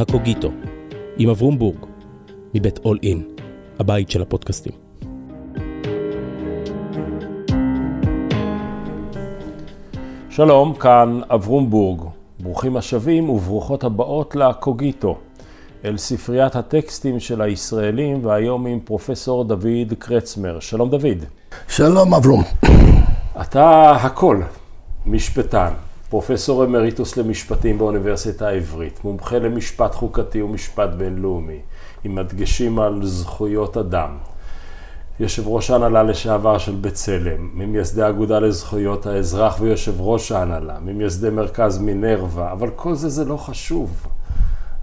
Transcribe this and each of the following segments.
הקוגיטו, עם אברום בורג, מבית אול אין, הבית של הפודקאסטים. שלום, כאן אברום בורג. ברוכים השבים וברוכות הבאות לקוגיטו, אל ספריית הטקסטים של הישראלים, והיום עם פרופסור דוד קרצמר. שלום דוד. שלום אברום. אתה הכל, משפטן, פרופסור אמריטוס למשפטים באוניברסיטה העברית, מומחה למשפט חוקתי ומשפט בינלאומי, עם הדגשים על זכויות אדם. יושב ראש ההנהלה לשעבר של בצלם, ממייסדי האגודה לזכויות האזרח ויושב ראש ההנהלה, ממייסדי מרכז מינרווה, אבל כל זה זה לא חשוב.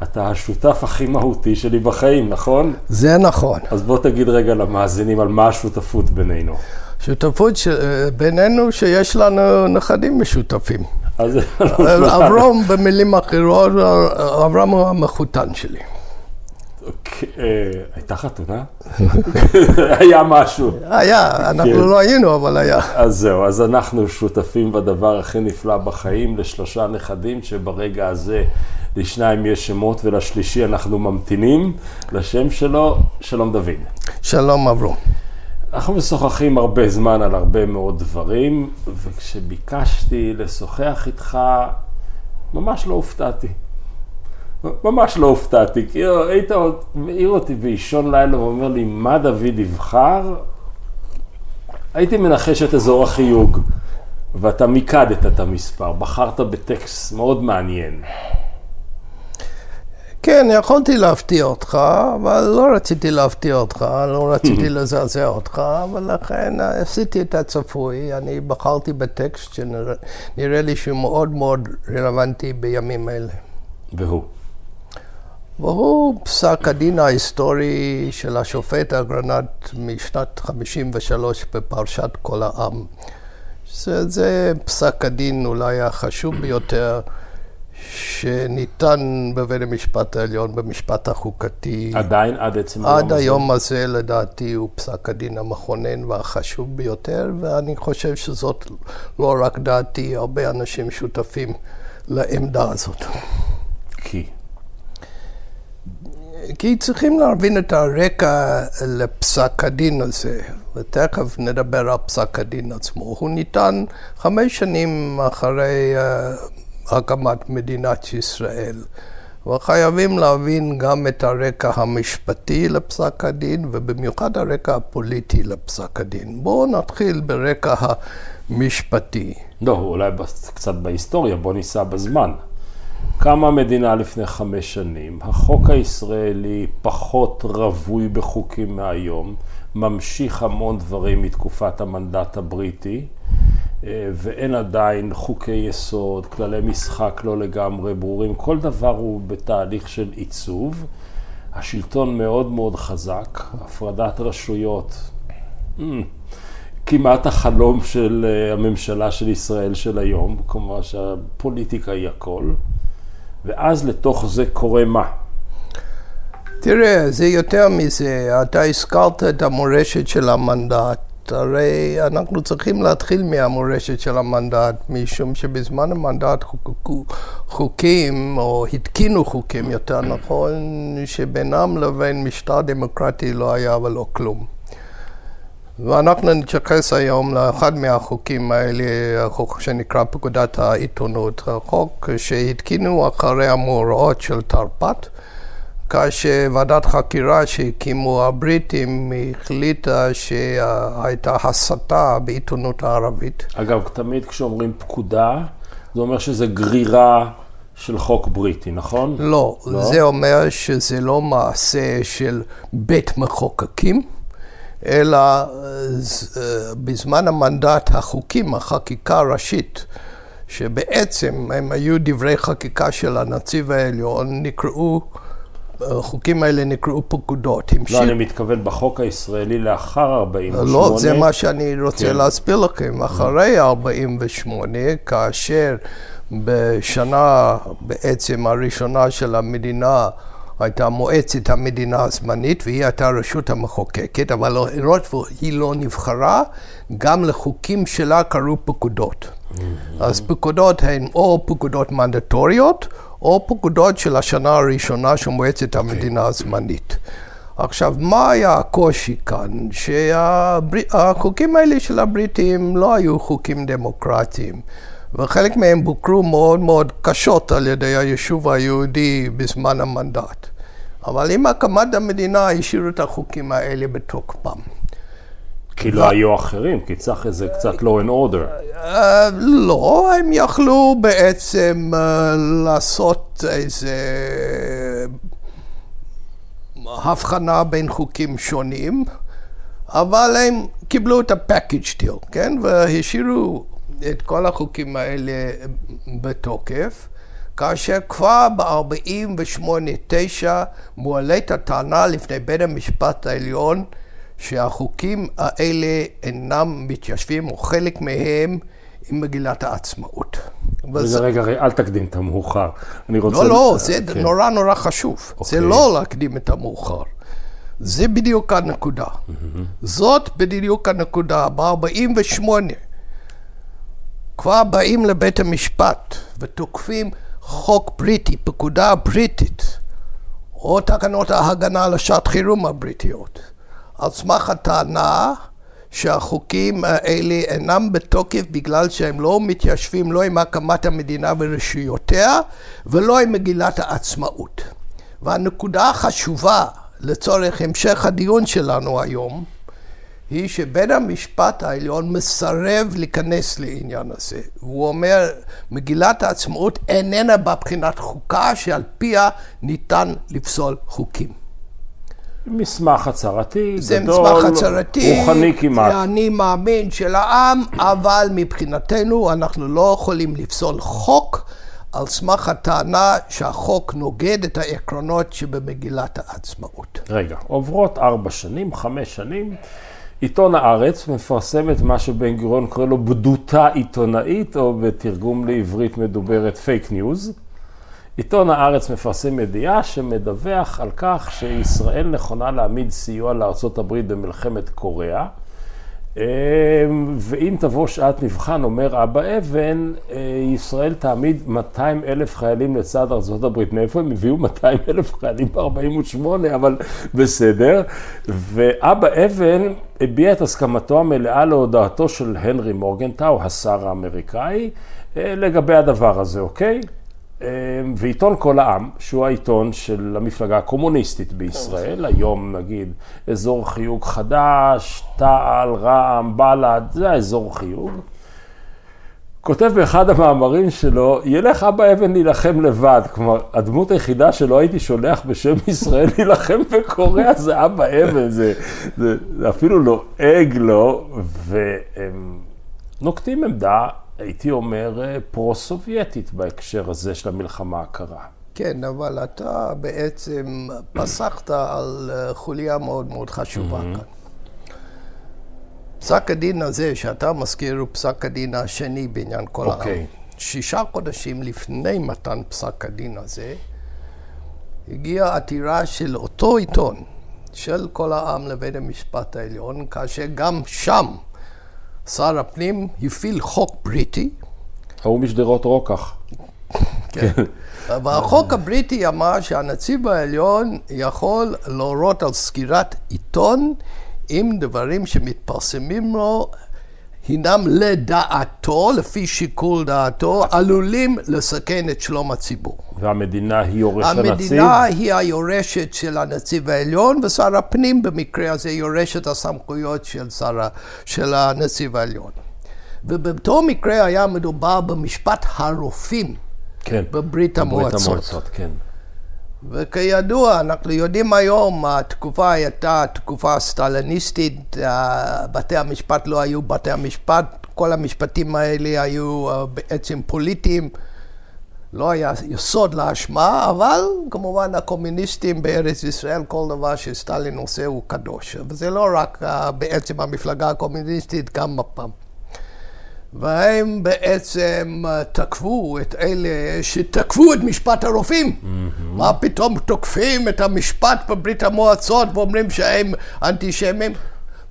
אתה השותף הכי מהותי שלי בחיים, נכון? זה נכון. אז בוא תגיד רגע למאזינים על מה השותפות בינינו. שותפות ש... בינינו שיש לנו נכדים משותפים. אז... אברום, במילים אחרות, אברום הוא המחותן שלי. אוקיי, אה, הייתה חתונה? היה משהו. היה, אנחנו כן. לא היינו, אבל היה. אז זהו, אז אנחנו שותפים בדבר הכי נפלא בחיים לשלושה נכדים שברגע הזה לשניים יש שמות ולשלישי אנחנו ממתינים לשם שלו, שלום דוד. שלום אברום. אנחנו משוחחים הרבה זמן על הרבה מאוד דברים, וכשביקשתי לשוחח איתך, ממש לא הופתעתי. ממש לא הופתעתי, כי היית מעיר אותי באישון לילה ואומר לי, מה דוד יבחר? הייתי מנחש את אזור החיוג, ואתה מיקדת את המספר, בחרת בטקסט מאוד מעניין. כן, יכולתי להפתיע אותך, אבל לא רציתי להפתיע אותך, לא רציתי לזעזע אותך, ולכן עשיתי את הצפוי. אני בחרתי בטקסט שנראה לי שהוא מאוד מאוד רלוונטי בימים אלה. והוא? והוא פסק הדין ההיסטורי של השופט אגרנט משנת 53 בפרשת כל העם. זה, זה פסק הדין אולי החשוב ביותר שניתן בבית המשפט העליון, במשפט החוקתי. עדיין עד עצם היום עד היום הזה לדעתי הוא פסק הדין המכונן והחשוב ביותר, ואני חושב שזאת לא רק דעתי, הרבה אנשים שותפים לעמדה הזאת. כי? כי צריכים להבין את הרקע לפסק הדין הזה, ותכף נדבר על פסק הדין עצמו. הוא ניתן חמש שנים אחרי uh, הקמת מדינת ישראל, וחייבים להבין גם את הרקע המשפטי לפסק הדין, ובמיוחד הרקע הפוליטי לפסק הדין. בואו נתחיל ברקע המשפטי. לא, אולי קצת בהיסטוריה, בוא ניסע בזמן. קמה המדינה לפני חמש שנים, החוק הישראלי פחות רווי בחוקים מהיום, ממשיך המון דברים מתקופת המנדט הבריטי, ואין עדיין חוקי יסוד, כללי משחק לא לגמרי ברורים, כל דבר הוא בתהליך של עיצוב. השלטון מאוד מאוד חזק, הפרדת רשויות, mm, כמעט החלום של אה, הממשלה של ישראל של היום, כלומר שהפוליטיקה היא הכל. ואז לתוך זה קורה מה? תראה, זה יותר מזה. אתה הזכרת את המורשת של המנדט. הרי אנחנו צריכים להתחיל מהמורשת של המנדט, משום שבזמן המנדט חוקקו חוקים, או התקינו חוקים, יותר נכון, שבינם לבין משטר דמוקרטי לא היה ולא כלום. ואנחנו נתייחס היום לאחד מהחוקים האלה, החוק שנקרא פקודת העיתונות, החוק שהתקינו אחרי המאורעות של תרפ"ט, כאשר ועדת חקירה שהקימו הבריטים החליטה שהייתה הסתה בעיתונות הערבית. אגב, תמיד כשאומרים פקודה, זה אומר שזה גרירה של חוק בריטי, נכון? לא, לא? זה אומר שזה לא מעשה של בית מחוקקים. אלא אה, בזמן המנדט החוקים, החקיקה הראשית, שבעצם הם היו דברי חקיקה של הנציב העליון, נקראו, החוקים האלה נקראו פקודות. לא, המשיך... אני מתכוון בחוק הישראלי לאחר 48. לא, זה מה שאני רוצה כן. להסביר לכם. אחרי 48, כאשר בשנה בעצם הראשונה של המדינה הייתה מועצת המדינה הזמנית, והיא הייתה הרשות המחוקקת, אבל היות והיא לא נבחרה, גם לחוקים שלה קראו פקודות. Mm-hmm. אז פקודות הן או פקודות מנדטוריות, או פקודות של השנה הראשונה של מועצת okay. המדינה הזמנית. עכשיו, מה היה הקושי כאן? שהחוקים האלה של הבריטים לא היו חוקים דמוקרטיים, וחלק מהם בוקרו מאוד מאוד קשות על ידי היישוב היהודי בזמן המנדט. אבל עם הקמת המדינה השאירו את החוקים האלה בתוקפם. כי לא היו אחרים, כי צריך איזה קצת law and order. אה, לא, הם יכלו בעצם אה, לעשות איזה הבחנה בין חוקים שונים, אבל הם קיבלו את ה-package deal, כן? והשאירו את כל החוקים האלה בתוקף. כאשר כבר ב-48-9 מועלית הטענה לפני בית המשפט העליון שהחוקים האלה אינם מתיישבים, או חלק מהם, עם מגילת העצמאות. רגע, רגע, רגע, אל תקדים את המאוחר. אני רוצה... לא, לא, זה כן. נורא נורא חשוב. Okay. זה אוקיי. לא להקדים את המאוחר. זה בדיוק הנקודה. Mm-hmm. זאת בדיוק הנקודה. ב-48 כבר באים לבית המשפט ותוקפים חוק בריטי, פקודה בריטית, או תקנות ההגנה לשעת חירום הבריטיות. על סמך הטענה שהחוקים האלה אינם בתוקף בגלל שהם לא מתיישבים לא עם הקמת המדינה ורשויותיה ולא עם מגילת העצמאות. והנקודה החשובה לצורך המשך הדיון שלנו היום היא שבית המשפט העליון מסרב להיכנס לעניין הזה. הוא אומר, מגילת העצמאות איננה בבחינת חוקה שעל פיה ניתן לפסול חוקים. מסמך הצהרתי, זה גדול, מסמך הצהרתי, רוחני כמעט. אני מאמין של העם, אבל מבחינתנו אנחנו לא יכולים לפסול חוק על סמך הטענה שהחוק נוגד את העקרונות שבמגילת העצמאות. רגע, עוברות ארבע שנים, חמש שנים, עיתון הארץ מפרסם את מה שבן גוריון קורא לו בדותא עיתונאית, או בתרגום לעברית מדוברת fake news. עיתון הארץ מפרסם ידיעה שמדווח על כך שישראל נכונה להעמיד סיוע לארצות הברית במלחמת קוריאה. אמ, ואם תבוא שעת מבחן, אומר אבא אבן, אה, ישראל תעמיד 200 אלף חיילים לצד הברית. מאיפה הם הביאו 200 אלף חיילים ב-48, אבל בסדר. ואבא אבן הביע את הסכמתו המלאה להודעתו של הנרי מורגנטאו, השר האמריקאי, אה, לגבי הדבר הזה, אוקיי? אמ, ועיתון כל העם, שהוא העיתון של המפלגה הקומוניסטית בישראל, היום נגיד אזור חיוג חדש, תע"ל, רע"מ, בל"ד, זה האזור חיוג. כותב באחד המאמרים שלו, ילך אבא אבן להילחם לבד. כלומר, הדמות היחידה שלא הייתי שולח בשם ישראל להילחם בקוריאה זה אבא אבן, זה, זה, זה אפילו לועג לא לו, והם נוקטים עמדה הייתי אומר, אה, פרו-סובייטית בהקשר הזה של המלחמה הקרה. כן, אבל אתה בעצם פסחת על אה, חוליה מאוד מאוד חשובה mm-hmm. כאן. פסק הדין הזה שאתה מזכיר הוא פסק הדין השני בעניין כל okay. העם. אוקיי. שישה חודשים לפני מתן פסק הדין הזה, הגיעה עתירה של אותו עיתון, של כל העם לבית המשפט העליון, כאשר גם שם שר הפנים הפעיל חוק בריטי. ההוא משדרות רוקח. כן. והחוק הבריטי אמר שהנציב העליון יכול להורות על סגירת עיתון אם דברים שמתפרסמים לו הינם לדעתו, לפי שיקול דעתו, עלולים לסכן את שלום הציבור. והמדינה היא יורש הנציב? המדינה היא היורשת של הנציב העליון, ושר הפנים במקרה הזה יורש את הסמכויות של, שר, של הנציב העליון. ובאותו מקרה היה מדובר במשפט הרופאים כן, בברית המועצות. בברית המועצות, כן. וכידוע, אנחנו יודעים היום, התקופה הייתה תקופה סטליניסטית, בתי המשפט לא היו בתי המשפט, כל המשפטים האלה היו אה, בעצם פוליטיים, לא היה יסוד להאשמה, אבל כמובן הקומוניסטים בארץ ישראל, כל דבר שסטלין עושה הוא קדוש. וזה לא רק אה, בעצם המפלגה הקומוניסטית, גם מפ"ם. והם בעצם אה, תקפו את אלה שתקפו את משפט הרופאים. Mm-hmm. מה פתאום תוקפים את המשפט בברית המועצות ואומרים שהם אנטישמים?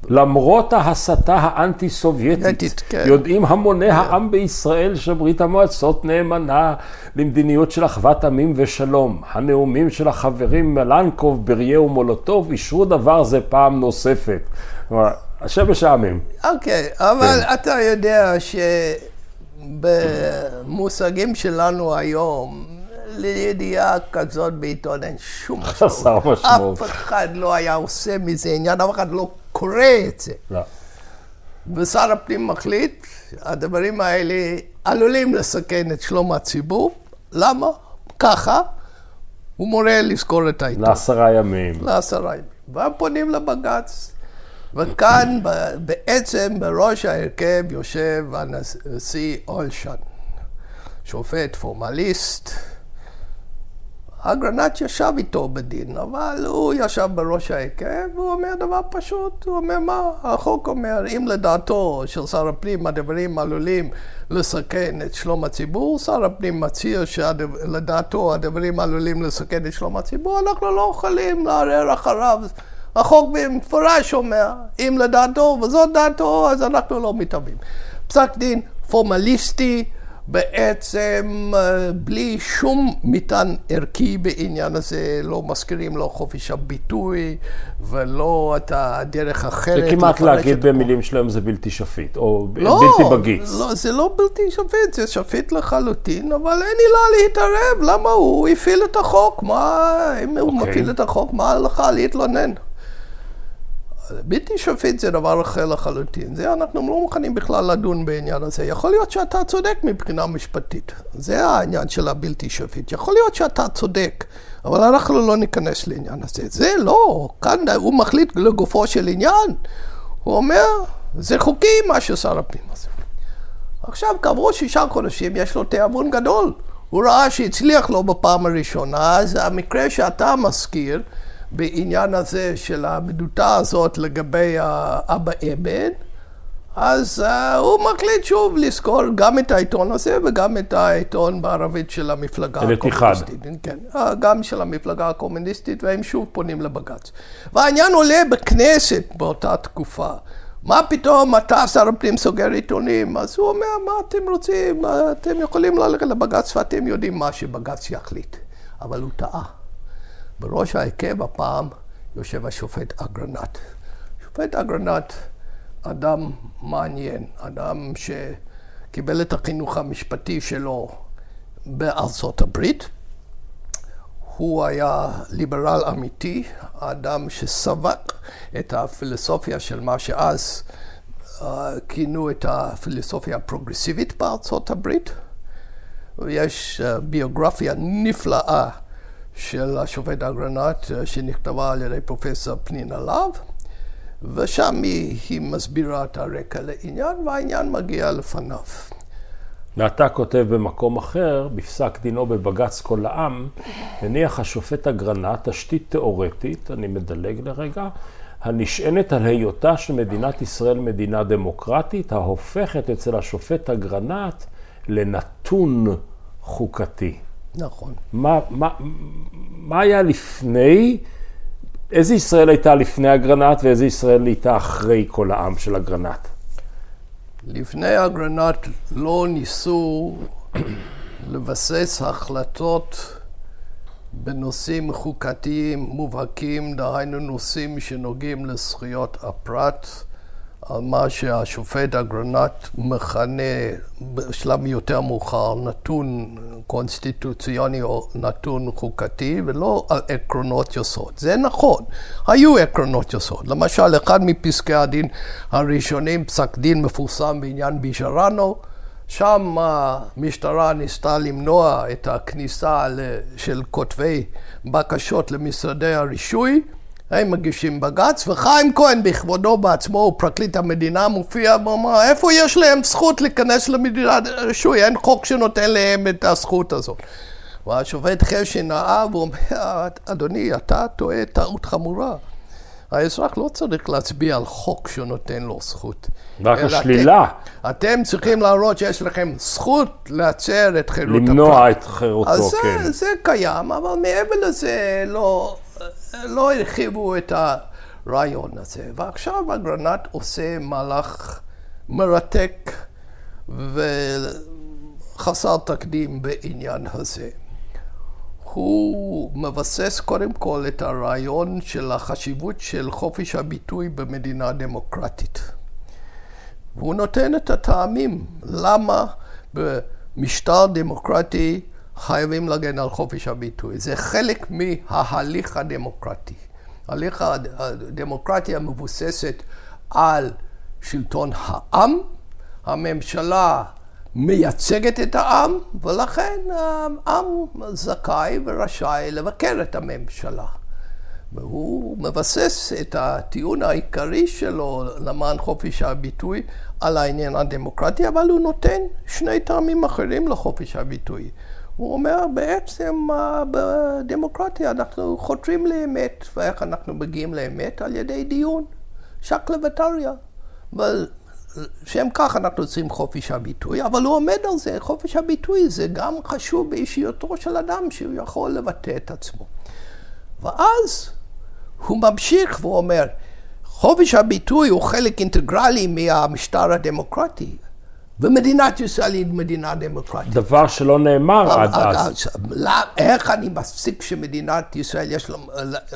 למרות ההסתה האנטי-סובייטית, כן. יודעים המוני העם בישראל שברית המועצות נאמנה למדיניות של אחוות עמים ושלום. הנאומים של החברים מלנקוב, בריה ומולוטוב אישרו דבר זה פעם נוספת. השם משעמם. אוקיי, אבל אתה יודע שבמושגים שלנו היום, לידיעה כזאת בעיתון אין שום. משמעות. אף אחד לא היה עושה מזה עניין, אף אחד לא קורא את זה. לא. ושר הפנים מחליט, הדברים האלה עלולים לסכן את שלום הציבור. למה? ככה. הוא מורה לזכור את העיתון. לעשרה ימים. לעשרה ימים. והם פונים לבג"ץ. וכאן בעצם בראש ההרכב יושב הנשיא אולשן, שופט פורמליסט. אגרנט ישב איתו בדין, אבל הוא ישב בראש ההרכב, והוא אומר דבר פשוט, הוא אומר מה? החוק אומר, אם לדעתו של שר הפנים הדברים עלולים לסכן את שלום הציבור, שר הפנים מצהיר שלדעתו הדברים עלולים לסכן את שלום הציבור, אנחנו לא יכולים לערער אחריו. החוק במפורש אומר, אם לדעתו וזאת דעתו, אז אנחנו לא מתערבים. פסק דין פורמליסטי, בעצם אה, בלי שום מטען ערכי בעניין הזה, לא מזכירים לו חופש הביטוי ולא את הדרך אחרת. זה כמעט להגיד. במילים שלהם זה בלתי שפיט, או לא, בלתי בגיץ. לא, זה לא בלתי שפיט, זה שפיט לחלוטין, אבל אין עילה להתערב, למה הוא הפעיל את החוק? מה, אם הוא אוקיי. מפעיל את החוק, מה לך להתלונן? בלתי שפיט זה דבר אחר לחלוטין. זה אנחנו לא מוכנים בכלל לדון בעניין הזה. יכול להיות שאתה צודק מבחינה משפטית. זה העניין של הבלתי שפיט. יכול להיות שאתה צודק, אבל אנחנו לא ניכנס לעניין הזה. זה לא, כאן הוא מחליט לגופו של עניין. הוא אומר, זה חוקי מה ששר הפנים עושה. עכשיו, כעברו שישה חודשים, יש לו תיאבון גדול. הוא ראה שהצליח לו בפעם הראשונה, אז המקרה שאתה מזכיר, בעניין הזה של המדותה הזאת לגבי האבא אבן, אז uh, הוא מחליט שוב לזכור גם את העיתון הזה וגם את העיתון בערבית של המפלגה. הקומוניסטית. כן, אה, גם של המפלגה הקומוניסטית, והם שוב פונים לבג"ץ. והעניין עולה בכנסת באותה תקופה. מה פתאום אתה, שר הפנים, סוגר עיתונים? אז הוא אומר, מה אתם רוצים? אתם יכולים ללכת לבג"ץ ואתם יודעים מה שבג"ץ יחליט. אבל הוא טעה. בראש ההרכב הפעם יושב השופט אגרנט. שופט אגרנט, אדם מעניין, אדם שקיבל את החינוך המשפטי שלו בארצות הברית. הוא היה ליברל אמיתי, אדם שסבק את הפילוסופיה של מה שאז אה, כינו את הפילוסופיה הפרוגרסיבית בארצות הברית. יש אה, ביוגרפיה נפלאה של השופט אגרנט אה, שנכתבה על ידי פרופסור פנינה להב, ושם היא, היא מסבירה את הרקע לעניין, והעניין מגיע לפניו. ואתה כותב במקום אחר, בפסק דינו בבג"ץ כל העם, הניח השופט אגרנט תשתית תיאורטית, אני מדלג לרגע, הנשענת על היותה של מדינת ישראל מדינה דמוקרטית, ההופכת אצל השופט אגרנט לנתון חוקתי. נכון. מה, מה, מה היה לפני, איזה ישראל הייתה לפני אגרנט ואיזה ישראל הייתה אחרי כל העם של אגרנט? לפני אגרנט לא ניסו לבסס החלטות בנושאים חוקתיים מובהקים, דהיינו נושאים שנוגעים לזכויות הפרט, על מה שהשופט אגרנט מכנה בשלב יותר מאוחר נתון קונסטיטוציוני או נתון חוקתי, ולא על עקרונות יסוד. זה נכון, היו עקרונות יסוד. למשל, אחד מפסקי הדין הראשונים, פסק דין מפורסם בעניין ביז'רנו, שם המשטרה ניסתה למנוע את הכניסה של כותבי בקשות למשרדי הרישוי. הם מגישים בג"ץ, וחיים כהן בכבודו בעצמו, הוא פרקליט המדינה, מופיע ואומר, איפה יש להם זכות להיכנס למדינת רישוי? אין חוק שנותן להם את הזכות הזאת. והשופט חשין נאה ואומר, אדוני, אתה טועה טעות חמורה. האזרח לא צריך להצביע על חוק שנותן לו זכות. רק השלילה. אתם, אתם צריכים להראות שיש לכם זכות לעצר את חירות הפרט. למנוע את חירותו, אז כן. זה, זה קיים, אבל מעבר לזה לא, לא הרחיבו את הרעיון הזה. ועכשיו אגרנט עושה מהלך מרתק וחסר תקדים בעניין הזה. הוא מבסס קודם כל את הרעיון של החשיבות של חופש הביטוי במדינה דמוקרטית. והוא נותן את הטעמים למה במשטר דמוקרטי חייבים להגן על חופש הביטוי. זה חלק מההליך הדמוקרטי. הליך הדמוקרטיה מבוססת על שלטון העם, הממשלה מייצגת את העם, ולכן העם זכאי ורשאי לבקר את הממשלה. והוא מבסס את הטיעון העיקרי שלו למען חופש הביטוי על העניין הדמוקרטי, אבל הוא נותן שני טעמים אחרים לחופש הביטוי. הוא אומר, בעצם בדמוקרטיה אנחנו חותרים לאמת, ואיך אנחנו מגיעים לאמת? על ידי דיון, שקלא וטריא. לשם כך אנחנו צריכים חופש הביטוי, אבל הוא עומד על זה, חופש הביטוי זה גם חשוב באישיותו של אדם, שהוא יכול לבטא את עצמו. ואז הוא ממשיך ואומר, חופש הביטוי הוא חלק אינטגרלי מהמשטר הדמוקרטי. ומדינת ישראל היא מדינה דמוקרטית. דבר שלא נאמר עד אז. איך אני מסיק שמדינת ישראל יש לה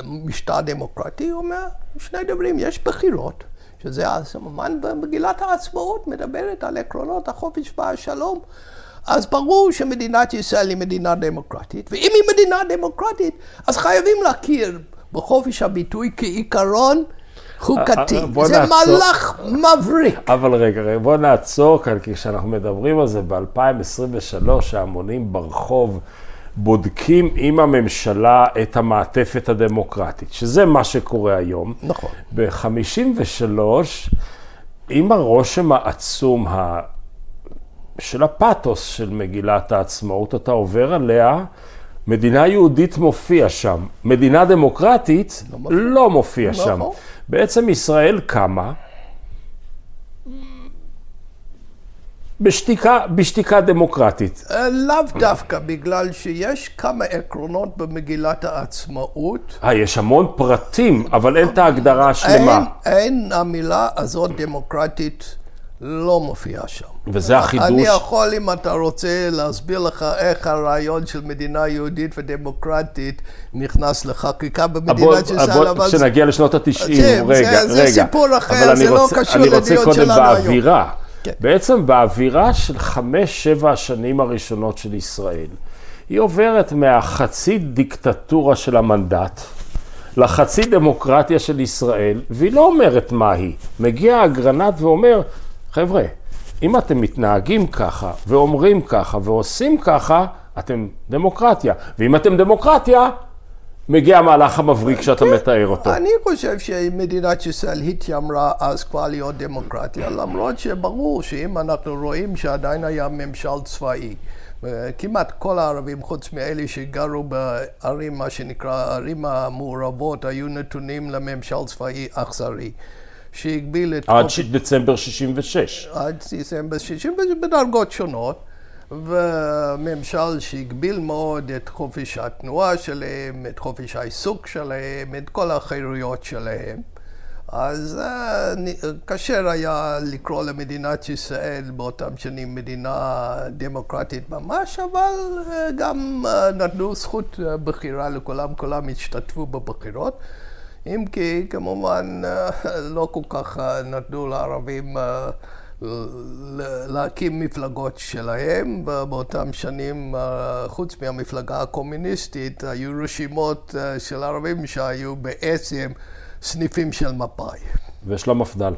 משטר דמוקרטי? הוא אומר, שני דברים, יש בחירות, שזה הסממן במגילת העצמאות, מדברת על עקרונות החופש והשלום. אז ברור שמדינת ישראל היא מדינה דמוקרטית, ואם היא מדינה דמוקרטית, אז חייבים להכיר בחופש הביטוי כעיקרון חוקתי. אה, זה נעצור. מהלך מבריק. אבל רגע, רגע, בוא נעצור כאן, כי כשאנחנו מדברים על זה ב-2023, ההמונים ברחוב בודקים עם הממשלה את המעטפת הדמוקרטית, שזה מה שקורה היום. נכון. ב-53, עם הרושם העצום ה... של הפתוס של מגילת העצמאות, אתה עובר עליה, מדינה יהודית מופיע שם, מדינה דמוקרטית לא מופיע, לא מופיע שם. נכון. בעצם ישראל קמה בשתיקה, בשתיקה דמוקרטית. אה, לאו דווקא, בגלל שיש כמה עקרונות במגילת העצמאות. אה, יש המון פרטים, אבל אין את ההגדרה השלמה. אין, אין המילה הזאת דמוקרטית לא מופיעה שם. וזה החידוש. אני יכול, אם אתה רוצה, להסביר לך איך הרעיון של מדינה יהודית ודמוקרטית נכנס לחקיקה במדינת ישראל, אבל... כשנגיע לשנות התשעים, רגע, זה, רגע. זה סיפור אחר, זה לא קשור לדיון שלנו היום. אני רוצה קודם באווירה. כן. בעצם באווירה של חמש-שבע השנים הראשונות של ישראל, היא עוברת מהחצי דיקטטורה של המנדט לחצי דמוקרטיה של ישראל, והיא לא אומרת מה היא. מגיע אגרנט ואומר, חבר'ה, אם אתם מתנהגים ככה, ואומרים ככה, ועושים ככה, אתם דמוקרטיה. ואם אתם דמוקרטיה, מגיע המהלך המבריק שאתה כן, מתאר אותו. אני חושב שמדינת ישראל התיימרה אז כבר להיות דמוקרטיה, למרות שברור שאם אנחנו רואים שעדיין היה ממשל צבאי, כמעט כל הערבים, חוץ מאלה שגרו בערים, מה שנקרא הערים המעורבות, היו נתונים לממשל צבאי אכזרי. שהגביל את... עד חופש... דצמבר 66. עד דצמבר 66, בדרגות שונות. וממשל שהגביל מאוד את חופש התנועה שלהם, את חופש העיסוק שלהם, את כל החירויות שלהם. אז uh, קשה היה לקרוא למדינת ישראל באותם שנים מדינה דמוקרטית ממש, אבל uh, גם uh, נתנו זכות בחירה לכולם, כולם השתתפו בבחירות. אם כי כמובן לא כל כך נתנו לערבים להקים מפלגות שלהם. באותם שנים, חוץ מהמפלגה הקומוניסטית, היו רשימות של ערבים שהיו בעצם סניפים של מפא"י. ושל המפד"ל.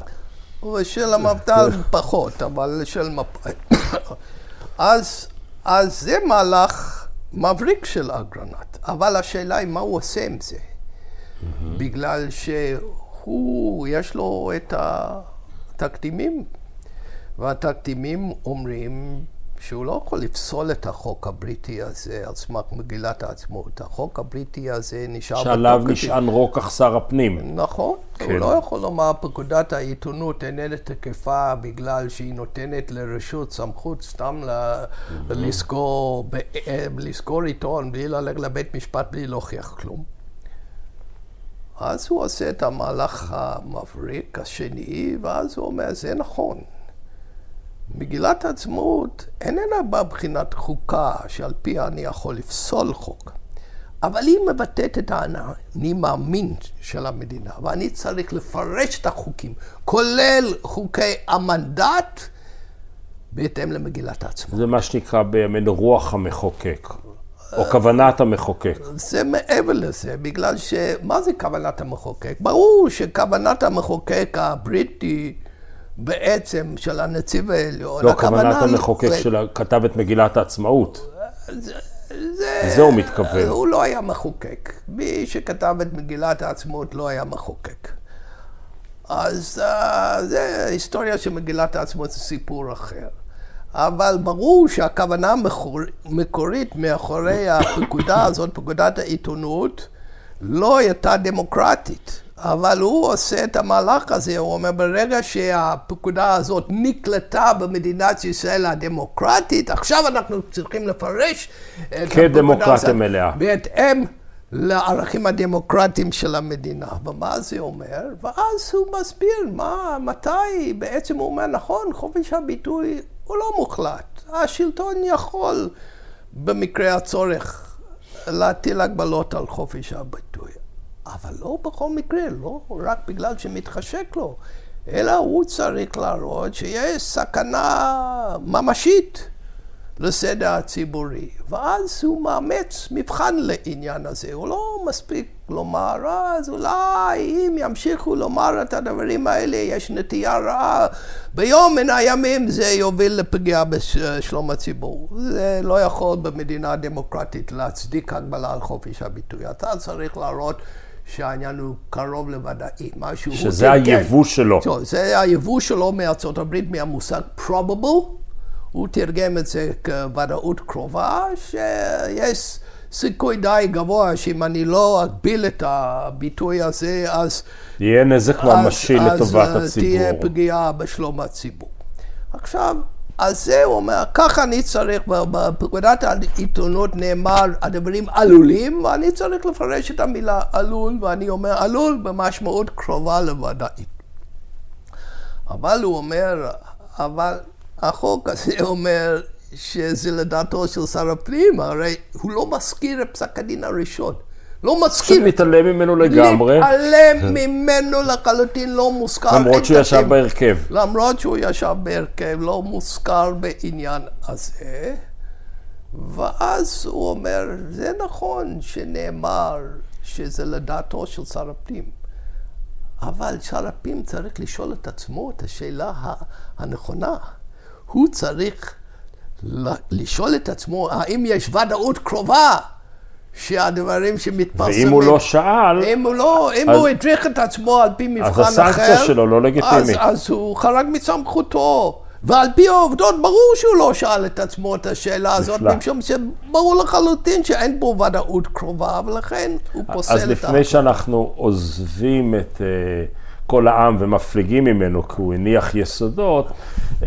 ושל המפד"ל פחות, אבל של מפא"י. אז, אז זה מהלך מבריק של אגרנט, אבל השאלה היא מה הוא עושה עם זה. Mm-hmm. בגלל שהוא, יש לו את התקדימים, והתקדימים אומרים שהוא לא יכול לפסול את החוק הבריטי הזה על סמך מגילת העצמאות. החוק הבריטי הזה נשאר... שעליו נשען רוקח שר הפנים. נכון. כן. הוא לא יכול לומר פקודת העיתונות איננה תקפה בגלל שהיא נותנת לרשות סמכות סתם ל... mm-hmm. לסגור, ב... לסגור עיתון בלי ללכת לבית משפט בלי להוכיח כלום. אז הוא עושה את המהלך המבריק השני, ואז הוא אומר, זה נכון. מגילת העצמאות איננה בבחינת חוקה שעל פיה אני יכול לפסול חוק, אבל היא מבטאת את האני מאמין של המדינה, ואני צריך לפרש את החוקים, כולל חוקי המנדט, בהתאם למגילת העצמאות. זה מה שנקרא בימינו רוח המחוקק, או כוונת המחוקק. זה מעבר לזה, בגלל ש... מה זה כוונת המחוקק? ברור שכוונת המחוקק הבריטי... בעצם של הנציב העליון. לא, כוונת המחוקק ל... של כתב את מגילת העצמאות. זה, זה הוא מתכוון. הוא לא היה מחוקק. מי שכתב את מגילת העצמאות לא היה מחוקק. אז uh, זה היסטוריה של מגילת העצמאות, זה סיפור אחר. אבל ברור שהכוונה המקורית מאחורי הפקודה הזאת, פקודת העיתונות, לא הייתה דמוקרטית. אבל הוא עושה את המהלך הזה, הוא אומר, ברגע שהפקודה הזאת נקלטה במדינת ישראל הדמוקרטית, עכשיו אנחנו צריכים לפרש את הפקודה הזאת מלאה. בהתאם לערכים הדמוקרטיים של המדינה. ומה זה אומר? ואז הוא מסביר מה, מתי, בעצם הוא אומר, נכון, חופש הביטוי הוא לא מוחלט. השלטון יכול במקרה הצורך להטיל הגבלות על חופש הביטוי. אבל לא בכל מקרה, לא רק בגלל שמתחשק לו, אלא הוא צריך להראות שיש סכנה ממשית לסדר הציבורי. ואז הוא מאמץ מבחן לעניין הזה. הוא לא מספיק לומר, אז אולי אם ימשיכו לומר את הדברים האלה, יש נטייה רעה. ביום מן הימים זה יוביל לפגיעה בשלום הציבור. זה לא יכול במדינה דמוקרטית להצדיק הגבלה על חופש הביטוי. אתה צריך להראות שהעניין הוא קרוב לוודאי, משהו... שזה היבוא שלו. טוב, זה היבוא שלו מארצות הברית, מהמושג probable. הוא תרגם את זה כוודאות קרובה, שיש סיכוי די גבוה שאם אני לא אגביל את הביטוי הזה, אז... יהיה נזק ממשי לטובת הציבור. אז תהיה פגיעה בשלום הציבור. עכשיו, אז זה הוא אומר, ככה אני צריך, בפקודת העיתונות נאמר הדברים עלולים, ואני צריך לפרש את המילה עלול, ואני אומר עלול במשמעות קרובה לוודאית. אבל הוא אומר, אבל החוק הזה אומר שזה לדעתו של שר הפנים, הרי הוא לא מזכיר את פסק הדין הראשון. לא מזכיר. פשוט מתעלם ממנו לגמרי. מתעלם ממנו לחלוטין, לא מוזכר. למרות שהוא ישב בהרכב. למרות שהוא ישב בהרכב, לא מוזכר בעניין הזה. ואז הוא אומר, זה נכון שנאמר שזה לדעתו של שר הפנים. אבל שר הפנים צריך לשאול את עצמו את השאלה הנכונה. הוא צריך לשאול את עצמו האם יש ודאות קרובה שהדברים שמתפרסמים... ואם הוא לא שאל... אם הוא לא, אם אז, הוא הדריך את עצמו על פי מבחן אחר... אז הסנקציה שלו לא לגיטימית. אז, אז הוא חרג מסמכותו. ועל פי העובדות, ברור שהוא לא שאל את עצמו את השאלה הזאת, משום שברור לחלוטין שאין פה ודאות קרובה, ולכן הוא פוסל את ה... אז לפני שאנחנו עוזבים את... Uh, כל העם ומפליגים ממנו כי הוא הניח יסודות, uh, uh,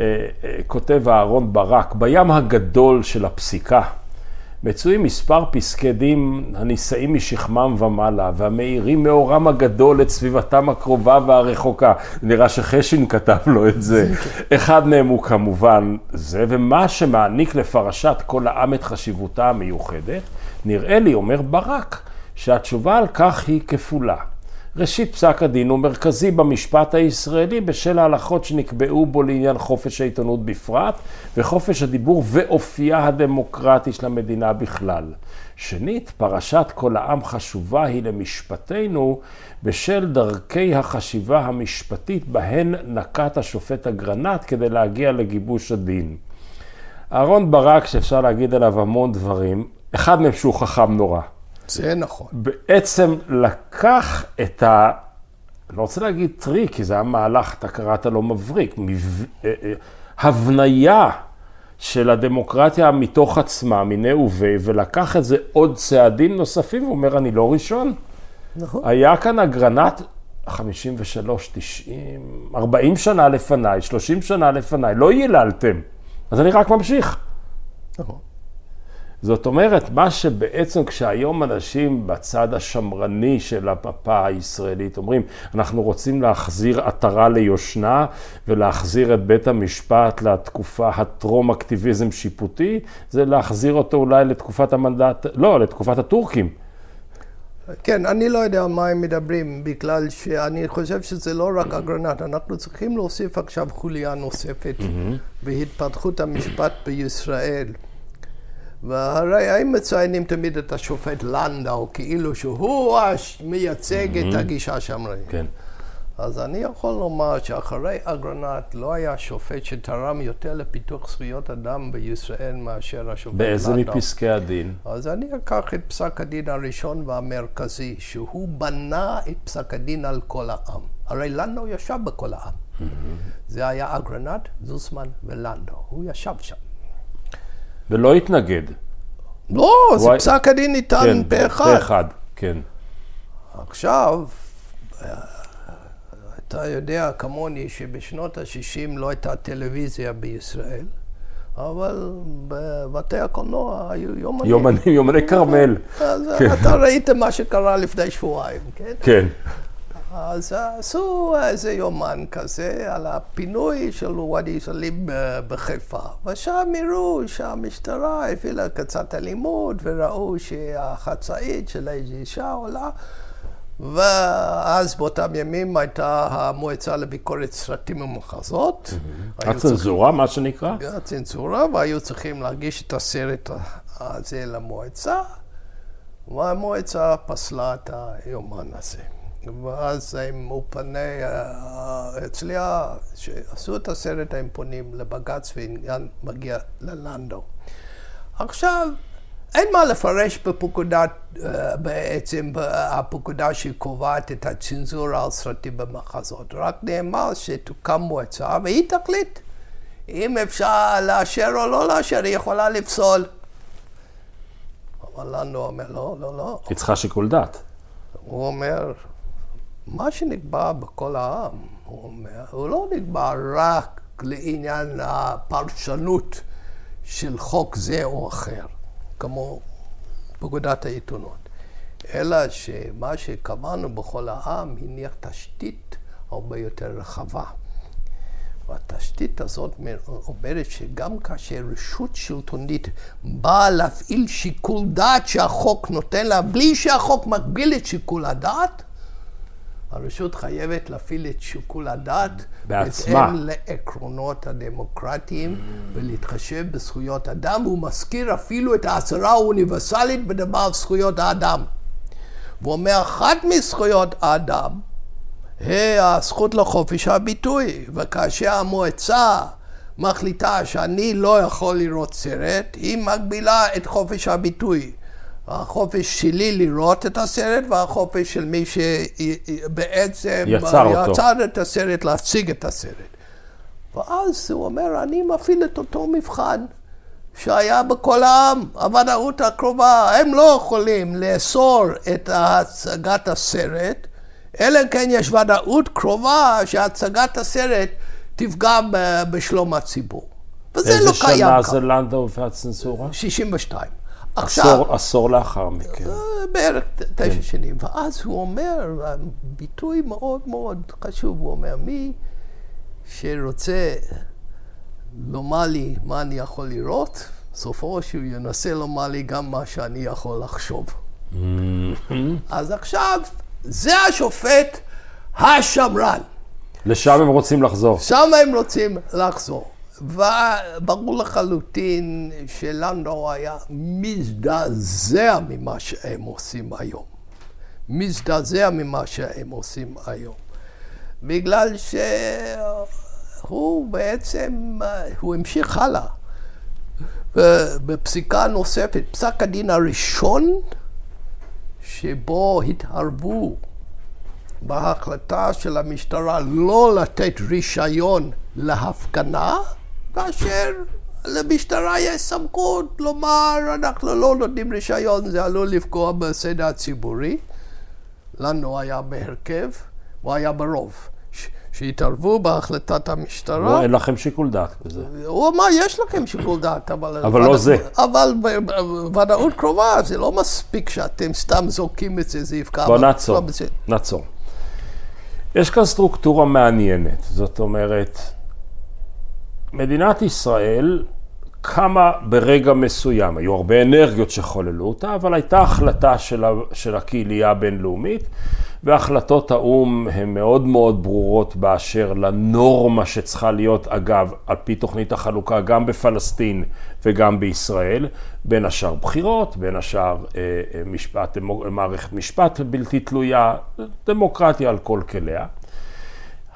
כותב אהרון ברק, בים הגדול של הפסיקה, מצויים מספר פסקי דין הנישאים משכמם ומעלה, והמאירים מאורם הגדול את סביבתם הקרובה והרחוקה. נראה שחשין כתב לו את זה. אחד מהם הוא כמובן זה, ומה שמעניק לפרשת כל העם את חשיבותה המיוחדת, נראה לי, אומר ברק, שהתשובה על כך היא כפולה. ראשית, פסק הדין הוא מרכזי במשפט הישראלי בשל ההלכות שנקבעו בו לעניין חופש העיתונות בפרט וחופש הדיבור ואופייה הדמוקרטי של המדינה בכלל. שנית, פרשת כל העם חשובה היא למשפטנו בשל דרכי החשיבה המשפטית בהן נקט השופט אגרנט כדי להגיע לגיבוש הדין. אהרון ברק, שאפשר להגיד עליו המון דברים, אחד מהם שהוא חכם נורא. זה נכון. בעצם לקח את ה... אני לא רוצה להגיד טריק, כי זה היה מהלך, אתה קראת לו מבריק, מב... אה, אה, הבניה של הדמוקרטיה מתוך עצמה, מיניה וביה, ולקח את זה עוד צעדים נוספים, הוא אומר, אני לא ראשון. נכון. היה כאן אגרנט 53, 90, 40 שנה לפניי, 30 שנה לפניי, לא ייללתם. אז אני רק ממשיך. נכון. זאת אומרת, מה שבעצם כשהיום אנשים בצד השמרני של המפה הישראלית אומרים, אנחנו רוצים להחזיר עטרה ליושנה ולהחזיר את בית המשפט לתקופה הטרום-אקטיביזם שיפוטי, זה להחזיר אותו אולי לתקופת המנדט, לא, לתקופת הטורקים. כן, אני לא יודע על מה הם מדברים, בגלל שאני חושב שזה לא רק אגרנט, אנחנו צריכים להוסיף עכשיו חוליה נוספת בהתפתחות המשפט בישראל. והרי הם מציינים תמיד את השופט לנדאו, כאילו שהוא מייצג את הגישה השמרנית. כן. אז אני יכול לומר שאחרי אגרנט לא היה שופט שתרם יותר לפיתוח זכויות אדם בישראל מאשר השופט לנדאו. באיזה מפסקי הדין? אז אני אקח את פסק הדין הראשון והמרכזי, שהוא בנה את פסק הדין על כל העם. הרי לנדאו ישב בכל העם. זה היה אגרנט, זוסמן ולנדאו. הוא ישב שם. ולא התנגד. לא, זה פסק הדין ניתן כן, פה אחד. פה אחד, כן. עכשיו, אתה יודע כמוני שבשנות ה-60 לא הייתה טלוויזיה בישראל, אבל בבתי הקולנוע היו יומנים. יומנים, יומני כרמל. אז כן. אתה ראית מה שקרה לפני שבועיים, כן? כן. אז עשו איזה יומן כזה על הפינוי של ואדי סאליב בחיפה. ושם הראו שהמשטרה הפעילה קצת אלימות, וראו שהחצאית של איזו אישה עולה. ואז באותם ימים הייתה המועצה לביקורת סרטים ומחזות. הצנזורה, מה שנקרא? הצנזורה, והיו צריכים להגיש את הסרט הזה למועצה, והמועצה פסלה את היומן הזה. ואז הם אופני, אה, אצליה, שעשו את הסרט, הם פונים לבג"ץ והעניין מגיע ללנדו. עכשיו, אין מה לפרש בפקודת, אה, בעצם הפקודה שקובעת את הצנזורה על סרטים במחזות. רק נאמר שתוקם מועצה והיא תחליט אם אפשר לאשר או לא לאשר, היא יכולה לפסול. אבל לנדו אומר, לא, לא, לא. היא צריכה שיקול דעת. הוא אומר, מה שנקבע בכל העם, הוא אומר, הוא לא נקבע רק לעניין הפרשנות של חוק זה או אחר, כמו פקודת העיתונות, אלא שמה שקבענו בכל העם הניח תשתית הרבה יותר רחבה. והתשתית הזאת אומרת שגם כאשר רשות שלטונית באה להפעיל שיקול דעת שהחוק נותן לה, בלי שהחוק מגביל את שיקול הדעת, הרשות חייבת להפעיל את שיקול הדעת בעצמה. בהתאם לעקרונות הדמוקרטיים ולהתחשב בזכויות אדם. הוא מזכיר אפילו את ההצהרה האוניברסלית בדבר זכויות האדם. והוא אומר, אחת מזכויות האדם היא הזכות לחופש הביטוי, וכאשר המועצה מחליטה שאני לא יכול לראות סרט, היא מגבילה את חופש הביטוי. החופש שלי לראות את הסרט והחופש של מי שבעצם יצר אותו. יצר את הסרט להציג את הסרט. ואז הוא אומר, אני מפעיל את אותו מבחן שהיה בכל העם, הוודאות הקרובה. הם לא יכולים לאסור את הצגת הסרט, אלא אם כן יש ודאות קרובה שהצגת הסרט תפגע בשלום הציבור. וזה איזה לא קיים שנה כאן. זה לנדאו והצנזורה? 62. עכשיו, עשור, עשור לאחר מכן. אה, בערך תשע שנים. ואז הוא אומר, ביטוי מאוד מאוד חשוב, הוא אומר, מי שרוצה לומר לי מה אני יכול לראות, סופו שהוא ינסה לומר לי גם מה שאני יכול לחשוב. אז עכשיו, זה השופט השמרן. לשם הם רוצים לחזור. שם הם רוצים לחזור. וברור לחלוטין שלנדאו היה מזדעזע ממה שהם עושים היום. מזדעזע ממה שהם עושים היום. בגלל שהוא בעצם, הוא המשיך הלאה. בפסיקה נוספת, פסק הדין הראשון שבו התערבו בהחלטה של המשטרה לא לתת רישיון להפגנה, כאשר למשטרה יש סמכות לומר, אנחנו לא נותנים רישיון, זה עלול לפגוע בסדר הציבורי. לנו היה בהרכב, הוא היה ברוב. ש- שיתערבו בהחלטת המשטרה. לא, אין לכם שיקול דעת בזה. הוא אמר, יש לכם שיקול דעת, אבל... אבל לא זה. אבל בוודאות קרובה זה לא מספיק שאתם סתם זורקים את זה, זה יפגע. בוא נעצור, נעצור. יש כאן סטרוקטורה מעניינת, זאת אומרת, מדינת ישראל קמה ברגע מסוים, היו הרבה אנרגיות שחוללו אותה, אבל הייתה החלטה של, ה, של הקהילייה הבינלאומית, והחלטות האו"ם הן מאוד מאוד ברורות באשר לנורמה שצריכה להיות, אגב, על פי תוכנית החלוקה, גם בפלסטין וגם בישראל, בין השאר בחירות, בין השאר אה, אה משפט, מערכת משפט בלתי תלויה, דמוקרטיה על כל כליה.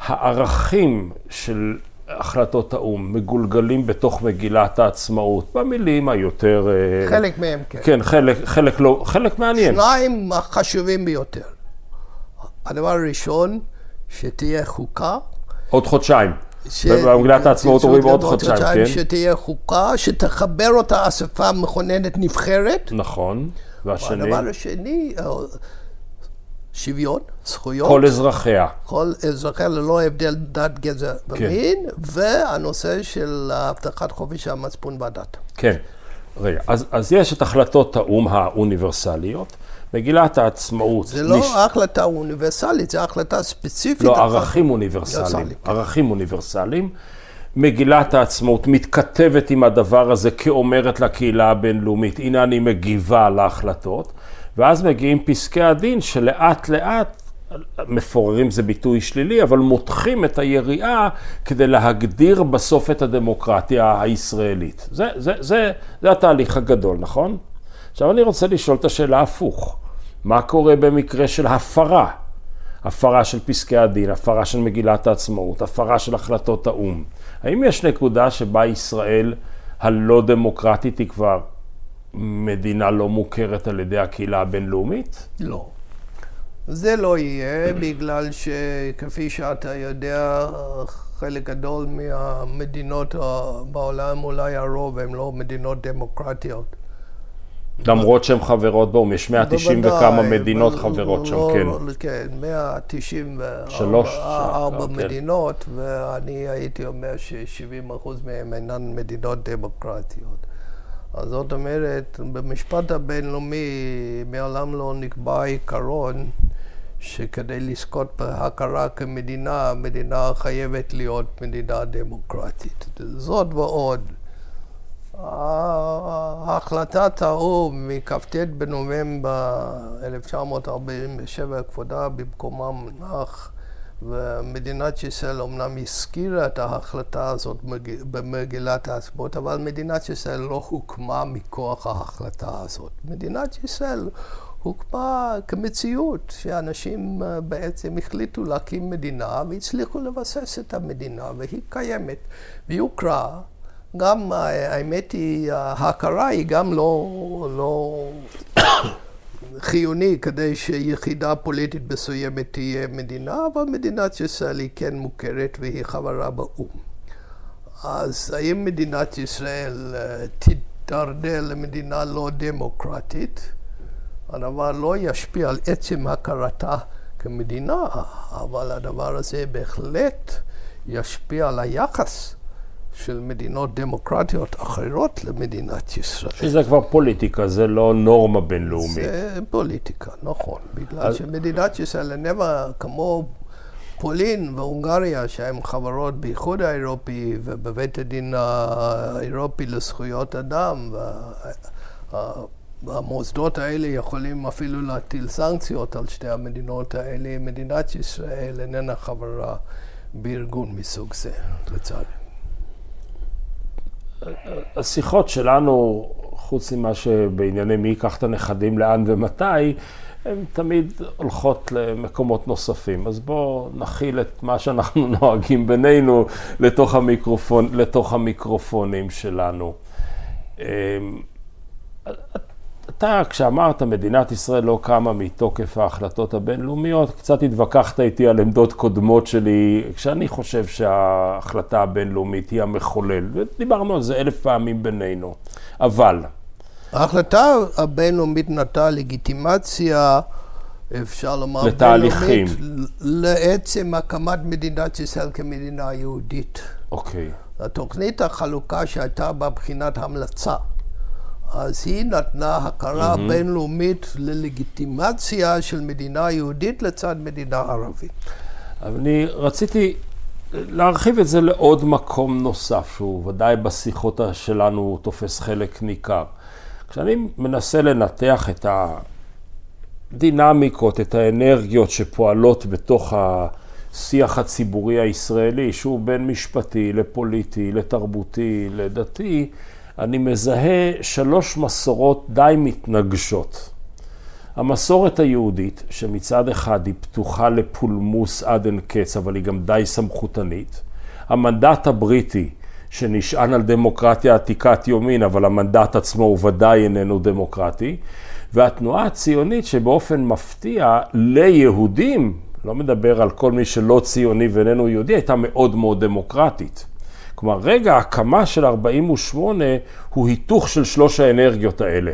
הערכים של החלטות האו"ם מגולגלים בתוך מגילת העצמאות, במילים היותר... אה, חלק מהם, כן. כן, חלק, חלק לא, חלק מעניין. שניים החשובים ביותר. הדבר הראשון, שתהיה חוקה. עוד חודשיים. ש... במגילת העצמאות אומרים עוד חודשיים, כן? שתהיה חוקה, שתחבר אותה אספה מכוננת נבחרת. נכון. והשני? והדבר השני, אה, שוויון, זכויות. כל אזרחיה. כל אזרחיה ללא הבדל דת, גזע ומין, כן. והנושא של הבטחת חופש המצפון והדת. כן. רגע, אז, אז יש את החלטות האו"ם האוניברסליות. מגילת העצמאות. זה לא נש... החלטה אוניברסלית, זה החלטה ספציפית. לא, ערכים אוניברסליים. כן. ערכים אוניברסליים. מגילת העצמאות מתכתבת עם הדבר הזה כאומרת לקהילה הבינלאומית, הנה אני מגיבה להחלטות. ואז מגיעים פסקי הדין שלאט לאט, מפוררים זה ביטוי שלילי, אבל מותחים את היריעה כדי להגדיר בסוף את הדמוקרטיה הישראלית. זה, זה, זה, זה התהליך הגדול, נכון? עכשיו אני רוצה לשאול את השאלה הפוך. מה קורה במקרה של הפרה? הפרה של פסקי הדין, הפרה של מגילת העצמאות, הפרה של החלטות האו"ם. האם יש נקודה שבה ישראל הלא דמוקרטית היא כבר מדינה לא מוכרת על ידי הקהילה הבינלאומית? לא. זה לא יהיה, בגלל שכפי שאתה יודע, חלק גדול מהמדינות בעולם, אולי הרוב, הן לא מדינות דמוקרטיות. למרות שהן חברות באו"ם, יש 190 וכמה מדינות חברות שם, כן. כן, 194 כן. מדינות, ואני הייתי אומר ש-70% מהן אינן מדינות דמוקרטיות. אז זאת אומרת, במשפט הבינלאומי מעולם לא נקבע עיקרון שכדי לזכות בהכרה כמדינה, מדינה חייבת להיות מדינה דמוקרטית. זאת ועוד. החלטת האו"ם מכ"ט בנובמבר 1947, כבודה במקומה מונח ומדינת ישראל אומנם הזכירה את ההחלטה הזאת במגילת העצמאות, אבל מדינת ישראל לא הוקמה מכוח ההחלטה הזאת. מדינת ישראל הוקמה כמציאות, שאנשים אה, בעצם החליטו להקים מדינה והצליחו לבסס את המדינה, והיא קיימת, והיא הוכרה. גם, אה, האמת היא, ההכרה היא גם לא, לא חיוני כדי שיחידה פוליטית מסוימת תהיה מדינה, אבל מדינת ישראל היא כן מוכרת והיא חברה באו"ם. אז האם מדינת ישראל אה, תידרדר למדינה לא דמוקרטית? הדבר לא ישפיע על עצם הכרתה כמדינה, אבל הדבר הזה בהחלט ישפיע על היחס של מדינות דמוקרטיות אחרות למדינת ישראל. שזה כבר פוליטיקה, זה לא נורמה בינלאומית. זה פוליטיקה, נכון. בגלל אז... שמדינת ישראל איננה כמו פולין והונגריה, שהן חברות באיחוד האירופי ובבית הדין האירופי לזכויות אדם. והמוסדות האלה יכולים אפילו להטיל סנקציות על שתי המדינות האלה. מדינת ישראל איננה חברה בארגון מסוג זה, לצערי. השיחות שלנו, חוץ ממה שבענייני מי ייקח את הנכדים לאן ומתי, הן תמיד הולכות למקומות נוספים. אז בואו נכיל את מה שאנחנו נוהגים בינינו לתוך, המיקרופון, לתוך המיקרופונים שלנו. אמ, אתה, כשאמרת מדינת ישראל לא קמה מתוקף ההחלטות הבינלאומיות, קצת התווכחת איתי על עמדות קודמות שלי, כשאני חושב שההחלטה הבינלאומית היא המחולל, ודיברנו על זה אלף פעמים בינינו. אבל... ההחלטה הבינלאומית נתנה לגיטימציה אפשר לומר, לתהליכים. לעצם הקמת מדינת ישראל כמדינה יהודית. אוקיי. התוכנית החלוקה שהייתה בבחינת המלצה, אז היא נתנה הכרה mm-hmm. בינלאומית ללגיטימציה של מדינה יהודית לצד מדינה ערבית. אבל אני רציתי להרחיב את זה לעוד מקום נוסף, שהוא ודאי בשיחות שלנו תופס חלק ניכר. כשאני מנסה לנתח את הדינמיקות, את האנרגיות שפועלות בתוך השיח הציבורי הישראלי, שהוא בין משפטי לפוליטי, לתרבותי, לדתי, אני מזהה שלוש מסורות די מתנגשות. המסורת היהודית, שמצד אחד היא פתוחה לפולמוס עד אין קץ, אבל היא גם די סמכותנית. המנדט הבריטי, שנשען על דמוקרטיה עתיקת יומין, אבל המנדט עצמו הוא ודאי איננו דמוקרטי. והתנועה הציונית שבאופן מפתיע ליהודים, לא מדבר על כל מי שלא ציוני ואיננו יהודי, הייתה מאוד מאוד דמוקרטית. כלומר, רגע ההקמה של 48' הוא היתוך של שלוש האנרגיות האלה.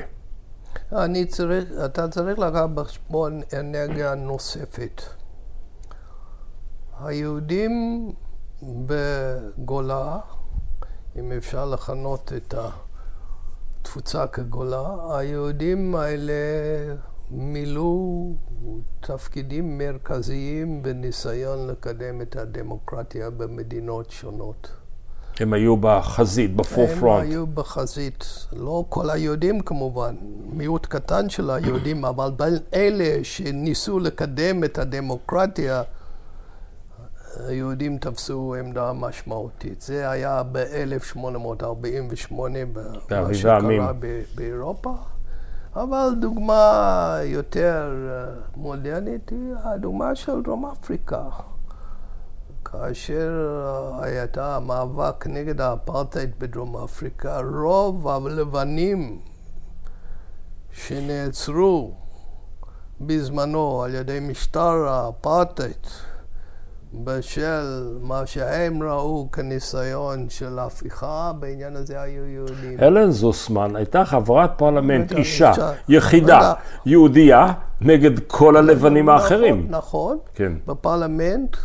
אני צריך, אתה צריך לקחת בחשבון אנרגיה נוספת. היהודים בגולה, אם אפשר לכנות את התפוצה כגולה, היהודים האלה מילאו תפקידים מרכזיים בניסיון לקדם את הדמוקרטיה במדינות שונות. הם היו בחזית, בפורפרונט. הם היו בחזית, לא כל היהודים כמובן, מיעוט קטן של היהודים, אבל בין אלה שניסו לקדם את הדמוקרטיה, היהודים תפסו עמדה משמעותית. זה היה ב-1848, במה שקרה באירופה. אבל דוגמה יותר אה, מודרנית היא הדוגמה של דרום אפריקה. כאשר הייתה המאבק נגד האפרטהייד בדרום אפריקה, רוב הלבנים שנעצרו בזמנו על ידי משטר האפרטהייד בשל מה שהם ראו כניסיון של הפיכה, בעניין הזה היו יהודים. הלן סוזמן הייתה חברת פרלמנט אישה, יחידה, יהודייה, נגד כל הלבנים נכון, האחרים. נכון, כן. בפרלמנט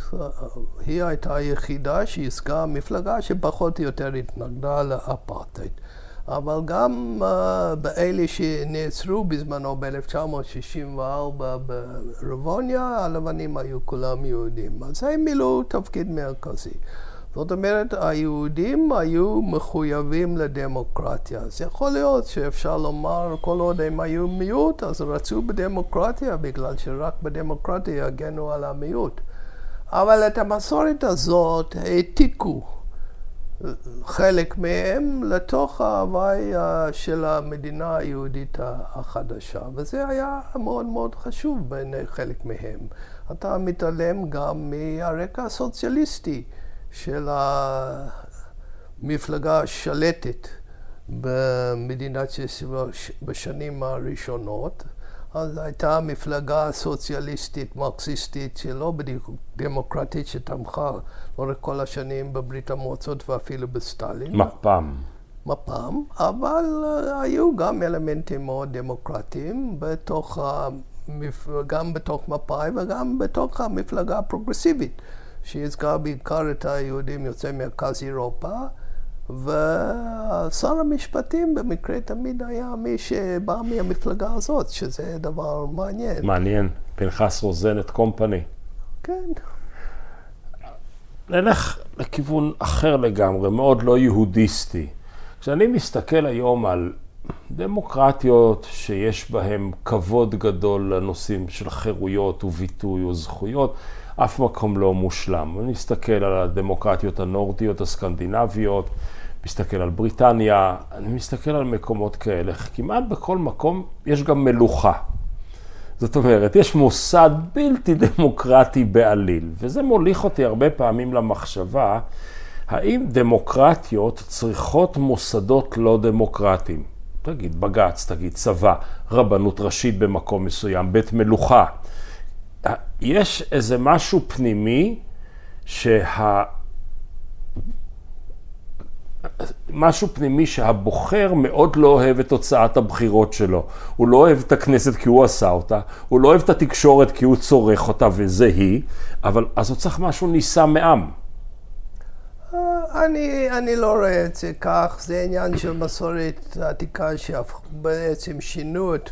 היא הייתה היחידה שייצגה מפלגה שפחות או יותר התנגדה לאפרטהייד. אבל גם uh, באלה שנעצרו בזמנו ב-1964 בריבוניה, הלבנים היו כולם יהודים. אז הם מילאו תפקיד מרכזי. זאת אומרת, היהודים היו מחויבים לדמוקרטיה. אז יכול להיות שאפשר לומר, כל עוד הם היו מיעוט, אז רצו בדמוקרטיה, בגלל שרק בדמוקרטיה יגנו על המיעוט. אבל את המסורת הזאת העתיקו. חלק מהם לתוך ההוואי של המדינה היהודית החדשה, וזה היה מאוד מאוד חשוב בעיני חלק מהם. אתה מתעלם גם מהרקע הסוציאליסטי של המפלגה השלטת במדינת ישראל בשנים הראשונות. אז הייתה מפלגה סוציאליסטית, מרקסיסטית, שלא בדיוק דמוקרטית, שתמכה לאורך כל השנים בברית המועצות ואפילו בסטלין. מפ"ם. מפ"ם, אבל uh, היו גם אלמנטים מאוד דמוקרטיים בתוך, המפ... גם בתוך מפא"י וגם בתוך המפלגה הפרוגרסיבית, שייצגה בעיקר את היהודים יוצאי מרכז אירופה. ושר המשפטים במקרה תמיד היה מי שבא מהמפלגה הזאת, שזה דבר מעניין. מעניין, פנחס רוזנת קומפני. כן. נלך לכיוון אחר לגמרי, מאוד לא יהודיסטי. כשאני מסתכל היום על דמוקרטיות שיש בהן כבוד גדול לנושאים של חירויות וביטוי וזכויות, אף מקום לא מושלם. אני מסתכל על הדמוקרטיות הנורדיות, הסקנדינביות, מסתכל על בריטניה, אני מסתכל על מקומות כאלה. כמעט בכל מקום יש גם מלוכה. זאת אומרת, יש מוסד בלתי דמוקרטי בעליל, וזה מוליך אותי הרבה פעמים למחשבה, האם דמוקרטיות צריכות מוסדות לא דמוקרטיים? תגיד בג"ץ, תגיד צבא, רבנות ראשית במקום מסוים, בית מלוכה. יש איזה משהו פנימי שה... משהו פנימי שהבוחר מאוד לא אוהב את תוצאת הבחירות שלו. הוא לא אוהב את הכנסת כי הוא עשה אותה, הוא לא אוהב את התקשורת כי הוא צורך אותה וזה היא, אבל אז הוא צריך משהו נישא מעם. אני, אני לא רואה את זה כך, זה עניין של מסורת עתיקה שבעצם שינו את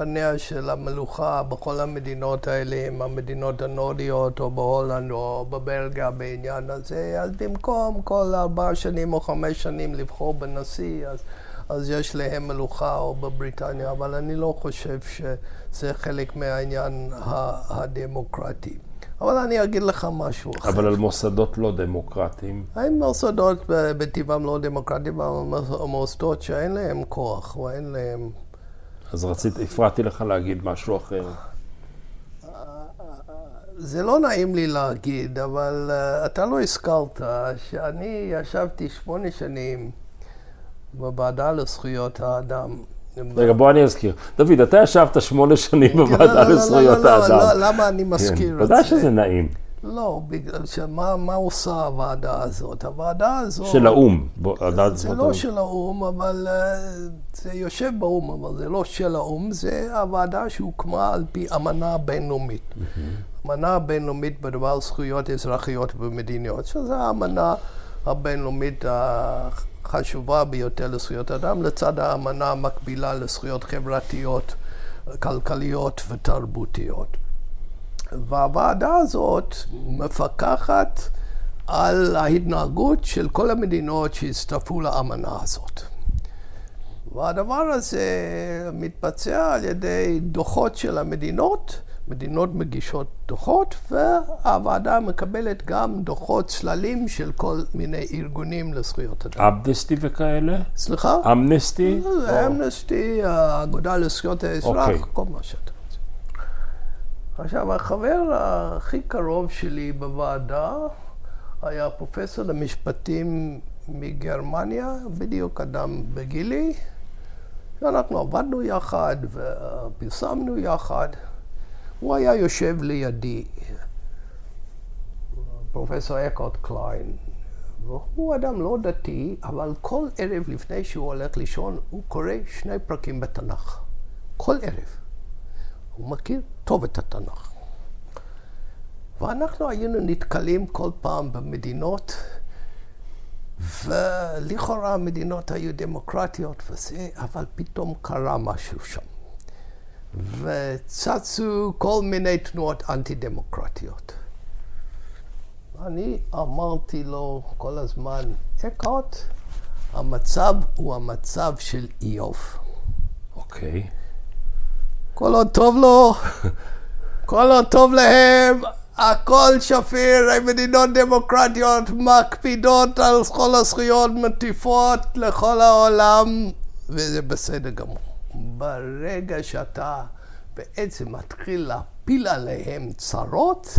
פניה של המלוכה בכל המדינות האלה, עם המדינות הנורדיות או בהולנד או בבלגיה בעניין הזה, אז במקום כל ארבע שנים או חמש שנים לבחור בנשיא, אז, אז יש להם מלוכה או בבריטניה, אבל אני לא חושב שזה חלק מהעניין הדמוקרטי. אבל אני אגיד לך משהו אחר. אבל על מוסדות לא דמוקרטיים. האם מוסדות בטבעם לא דמוקרטיים, אבל מוסדות שאין להם כוח או אין להם... אז רציתי, הפרעתי לך להגיד משהו אחר. זה לא נעים לי להגיד, אבל uh, אתה לא הזכרת שאני ישבתי שמונה שנים בוועדה לזכויות האדם. רגע, בוא אני אזכיר. דוד, אתה ישבת שמונה שנים בוועדה לזכויות האדם. לא, לא, למה אני מזכיר את זה? ודאי שזה נעים. לא, בגלל שמה עושה הוועדה הזאת? הוועדה הזאת... של האו"ם. זה לא של האו"ם, אבל זה יושב באו"ם, אבל זה לא של האו"ם, זה הוועדה שהוקמה על פי אמנה בינלאומית. אמנה בינלאומית בדבר זכויות אזרחיות ומדיניות, שזו האמנה הבינלאומית החשובה ביותר לזכויות אדם, לצד האמנה המקבילה לזכויות חברתיות, כלכליות ותרבותיות. והוועדה הזאת מפקחת על ההתנהגות של כל המדינות שהצטרפו לאמנה הזאת. והדבר הזה מתבצע על ידי דוחות של המדינות, מדינות מגישות דוחות, והוועדה מקבלת גם דוחות צללים של כל מיני ארגונים לזכויות אדם. אמנסטי וכאלה? סליחה? אמנסטי? אמנסטי, האגודה לזכויות האזרח, okay. כל מה שאתה. עכשיו, החבר הכי קרוב שלי בוועדה היה פרופסור למשפטים מגרמניה, בדיוק אדם בגילי. ואנחנו עבדנו יחד ופרסמנו יחד. הוא היה יושב לידי, פרופסור אקוט קליין, והוא אדם לא דתי, אבל כל ערב לפני שהוא הולך לישון, הוא קורא שני פרקים בתנ"ך. כל ערב. הוא מכיר טוב את התנ"ך. ואנחנו היינו נתקלים כל פעם במדינות, ולכאורה המדינות היו דמוקרטיות וזה, אבל פתאום קרה משהו שם. וצצו כל מיני תנועות אנטי-דמוקרטיות. אני אמרתי לו כל הזמן, אקוט, המצב הוא המצב של איוב. אוקיי. Okay. כל עוד טוב לו, כל עוד טוב להם, הכל שפיר, המדינות דמוקרטיות מקפידות על כל הזכויות, מטיפות לכל העולם, וזה בסדר גמור. ברגע שאתה בעצם מתחיל להפיל עליהם צרות,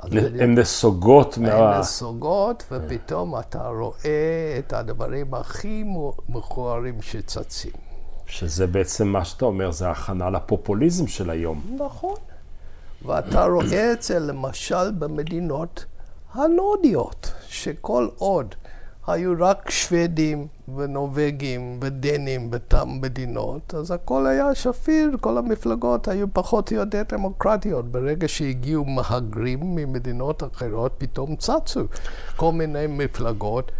הן נסוגות מה... הן נסוגות, ופתאום אתה רואה את הדברים הכי מכוערים שצצים. שזה בעצם מה שאתה אומר, זה הכנה לפופוליזם של היום. נכון. ואתה רואה את זה למשל במדינות הנורדיות, שכל עוד היו רק שוודים ונורבגים ודנים באותן מדינות, אז הכל היה שפיר, כל המפלגות היו פחות או יותר דמוקרטיות. ברגע שהגיעו מהגרים ממדינות אחרות, פתאום צצו כל מיני מפלגות.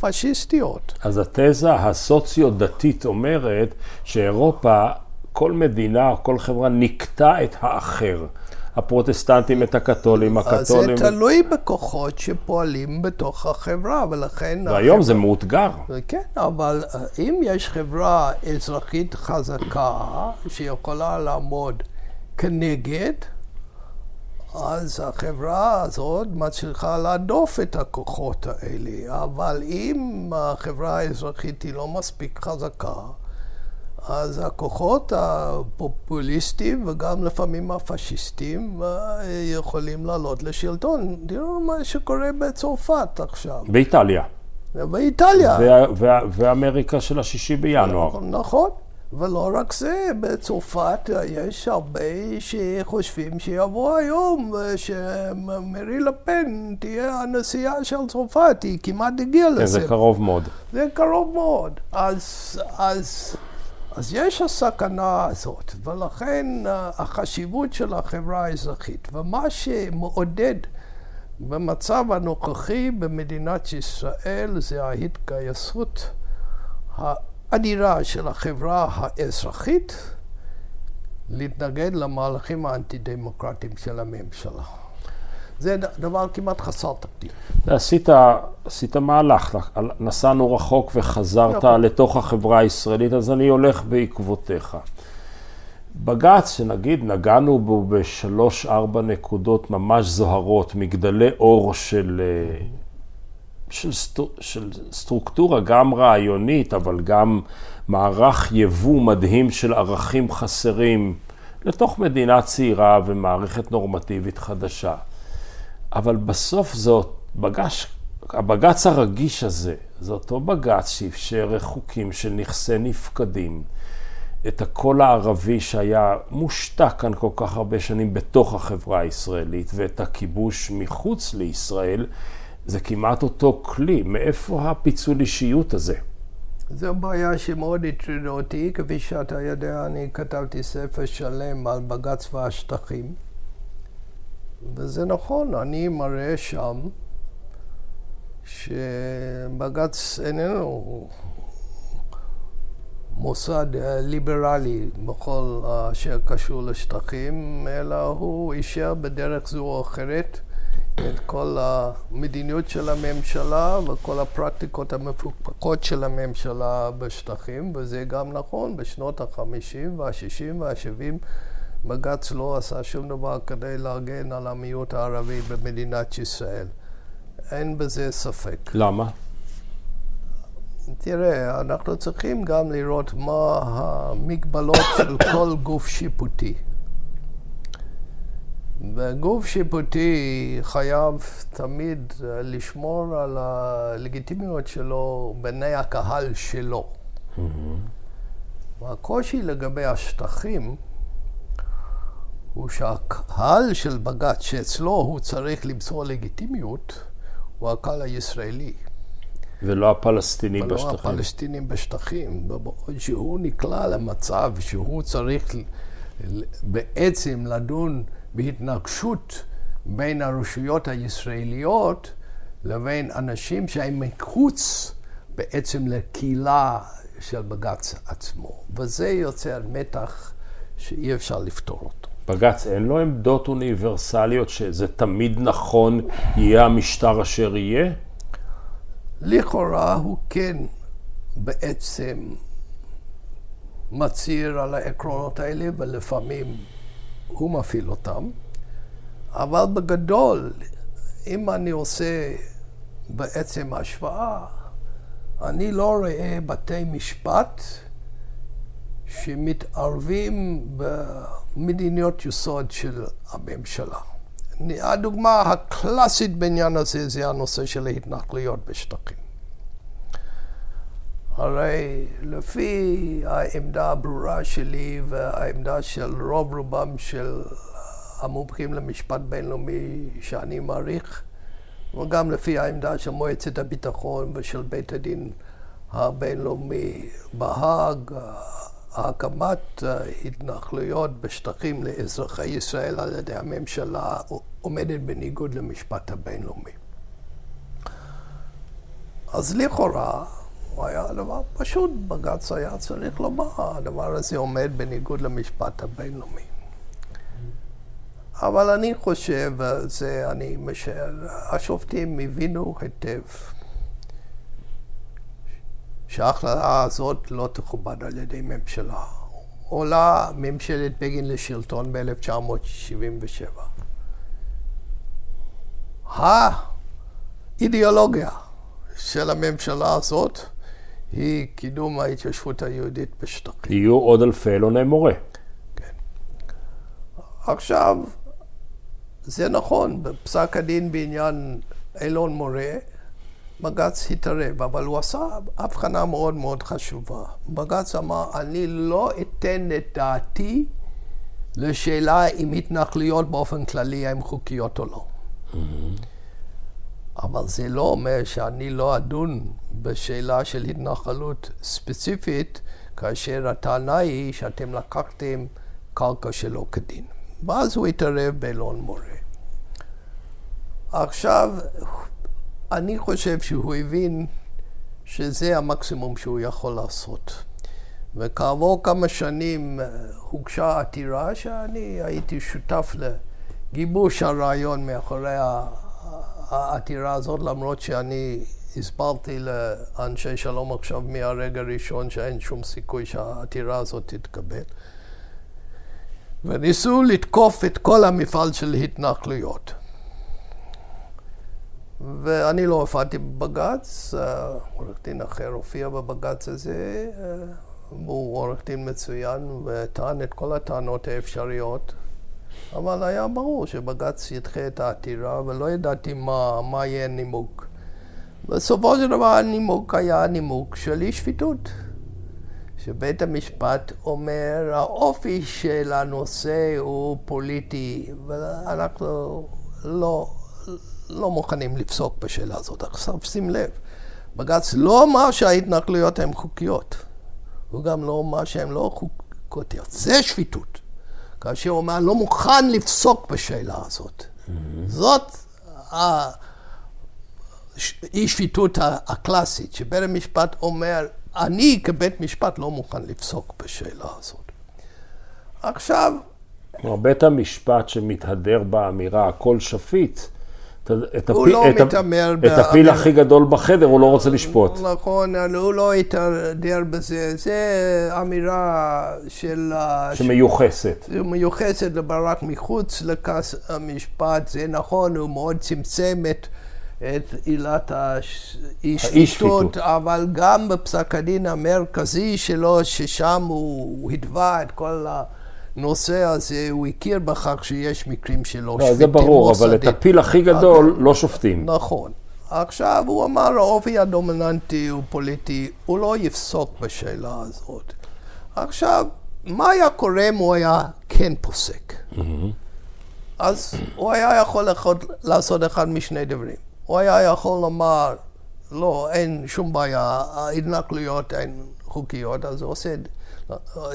פשיסטיות. אז התזה הסוציו-דתית אומרת שאירופה, כל מדינה, כל חברה נקטע את האחר. הפרוטסטנטים את הקתולים, הקתולים... זה תלוי בכוחות שפועלים בתוך החברה, ולכן... והיום החברה... זה מאותגר. כן, אבל אה, אם יש חברה אזרחית חזקה שיכולה לעמוד כנגד, אז החברה הזאת מצליחה להדוף את הכוחות האלה. אבל אם החברה האזרחית היא לא מספיק חזקה, אז הכוחות הפופוליסטיים וגם לפעמים הפשיסטים אה, יכולים לעלות לשלטון. תראו מה שקורה בצרפת עכשיו. באיטליה. באיטליה. ואמריקה של השישי בינואר. נכון. ולא רק זה, בצרפת יש הרבה שחושבים שיבוא היום שמרי לפן תהיה הנשיאה של צרפת, היא כמעט הגיעה לזה. זה קרוב מאוד. זה קרוב מאוד. אז, אז, אז יש הסכנה הזאת, ולכן החשיבות של החברה האזרחית, ומה שמעודד במצב הנוכחי במדינת ישראל זה ההתגייסות האדירה של החברה האזרחית להתנגד למהלכים האנטי-דמוקרטיים של הממשלה. זה דבר כמעט חסר תקדים. עשית, עשית מהלך, נסענו רחוק וחזרת נכון. לתוך החברה הישראלית, אז אני הולך בעקבותיך. בג"ץ, שנגיד נגענו בו בשלוש-ארבע נקודות ממש זוהרות, מגדלי אור של, אה, של, סטר, של סטרוקטורה גם רעיונית, אבל גם מערך יבוא מדהים של ערכים חסרים לתוך מדינה צעירה ומערכת נורמטיבית חדשה. אבל בסוף זאת, בג"ץ, הבג"ץ הרגיש הזה, זה אותו בג"ץ שאפשר חוקים של נכסי נפקדים. את הקול הערבי שהיה מושתק כאן כל כך הרבה שנים בתוך החברה הישראלית, ואת הכיבוש מחוץ לישראל, זה כמעט אותו כלי. מאיפה הפיצול אישיות הזה? זו בעיה שמאוד הטרידה אותי. כפי שאתה יודע, אני כתבתי ספר שלם על בג"ץ והשטחים. וזה נכון, אני מראה שם שבג"ץ איננו מוסד אה, ליברלי בכל אשר קשור לשטחים, אלא הוא אישר בדרך זו או אחרת את כל המדיניות של הממשלה וכל הפרקטיקות המפוקפקות של הממשלה בשטחים, וזה גם נכון, בשנות ה-50 וה-60 וה-70 בג"ץ לא עשה שום דבר כדי להגן על המיעוט הערבי במדינת ישראל. אין בזה ספק. למה? תראה, אנחנו צריכים גם לראות מה המגבלות של כל גוף שיפוטי. וגוף שיפוטי חייב תמיד לשמור על הלגיטימיות שלו בעיני הקהל שלו. Mm-hmm. והקושי לגבי השטחים הוא שהקהל של בג"ץ, שאצלו הוא צריך למצוא לגיטימיות, הוא הקהל הישראלי. ולא הפלסטינים ולא בשטחים. ולא הפלסטינים בשטחים. שהוא נקלע למצב שהוא צריך בעצם לדון בהתנגשות בין הרשויות הישראליות לבין אנשים שהם מחוץ בעצם לקהילה של בג"ץ עצמו. וזה יוצר מתח שאי אפשר לפתור אותו. בג"ץ אין לו עמדות אוניברסליות שזה תמיד נכון, יהיה המשטר אשר יהיה? לכאורה הוא כן בעצם מצהיר על העקרונות האלה, ולפעמים הוא מפעיל אותם. אבל בגדול, אם אני עושה בעצם השוואה, אני לא רואה בתי משפט שמתערבים במדיניות יסוד של הממשלה. הדוגמה הקלאסית בעניין הזה זה הנושא של ההתנחלויות בשטחים. הרי לפי העמדה הברורה שלי והעמדה של רוב רובם של המומחים למשפט בינלאומי שאני מעריך, וגם לפי העמדה של מועצת הביטחון ושל בית הדין הבינלאומי בהאג, הקמת התנחלויות בשטחים לאזרחי ישראל על ידי הממשלה עומדת בניגוד למשפט הבינלאומי. אז לכאורה, הוא היה דבר פשוט, בג"ץ היה צריך לומר, הדבר הזה עומד בניגוד למשפט הבינלאומי. אבל אני חושב, זה אני משער, השופטים הבינו היטב שההחלטה הזאת לא תכובד על ידי ממשלה. עולה ממשלת בגין לשלטון ב-1977. האידיאולוגיה של הממשלה הזאת היא קידום ההתיישבות היהודית בשטחים. יהיו עוד אלפי אלוני מורה. כן. עכשיו, זה נכון, בפסק הדין בעניין אלון מורה, בג"ץ התערב, אבל הוא עשה הבחנה מאוד מאוד חשובה. בג"ץ אמר, אני לא אתן את דעתי לשאלה אם התנחלויות באופן כללי הן חוקיות או לא. Mm-hmm. אבל זה לא אומר שאני לא אדון בשאלה של התנחלות ספציפית, כאשר הטענה היא שאתם לקחתם קרקע שלא כדין. ואז הוא התערב באלון מורה. עכשיו, אני חושב שהוא הבין שזה המקסימום שהוא יכול לעשות. וכעבור כמה שנים אה, הוגשה עתירה שאני הייתי שותף לגיבוש הרעיון מאחורי העתירה הזאת, למרות שאני הסברתי לאנשי שלום עכשיו מהרגע הראשון שאין שום סיכוי שהעתירה הזאת תתקבל. וניסו לתקוף את כל המפעל של התנחלויות. ואני לא הופעתי בבג"ץ, עורך דין אחר הופיע בבג"ץ הזה, אה, הוא עורך דין מצוין וטען את כל הטענות האפשריות, אבל היה ברור שבג"ץ ידחה את העתירה ולא ידעתי מה, מה יהיה הנימוק. בסופו של דבר הנימוק היה הנימוק של אי שפיטות. שבית המשפט אומר, האופי של הנושא הוא פוליטי, ואנחנו לא, לא מוכנים לפסוק בשאלה הזאת. עכשיו שים לב, בג"ץ לא אמר שההתנחלויות הן חוקיות. הוא גם לא אמר שהן לא חוקיות. זה שפיטות. כאשר הוא אומר, לא מוכן לפסוק בשאלה הזאת. Mm-hmm. זאת האי שפיטות הקלאסית, שבית המשפט אומר, אני כבית משפט לא מוכן לפסוק בשאלה הזאת. עכשיו... כלומר, בית המשפט שמתהדר באמירה הכל שפיט, את הוא לא מתעמר את הפיל הכי גדול בחדר, הוא לא רוצה לשפוט. נכון, הוא לא התהדר בזה. זה אמירה של... שמיוחסת. מיוחסת לברק מחוץ לכס המשפט, זה נכון, הוא מאוד צמצם את... את עילת האי-שפיטות, אבל גם בפסק הדין המרכזי שלו, ששם הוא התווה את כל הנושא הזה, הוא הכיר בכך שיש מקרים שלא לא, זה ברור, מוסדים. אבל את הפיל הכי גדול okay. לא שופטים. נכון. עכשיו, הוא אמר, האופי הדומיננטי הוא פוליטי, הוא לא יפסוק בשאלה הזאת. עכשיו, מה היה קורה אם הוא היה כן פוסק? Mm-hmm. אז הוא היה יכול לעשות אחד משני דברים. הוא היה יכול לומר, לא, אין שום בעיה, ההתנכלויות הן חוקיות, אז הוא עושה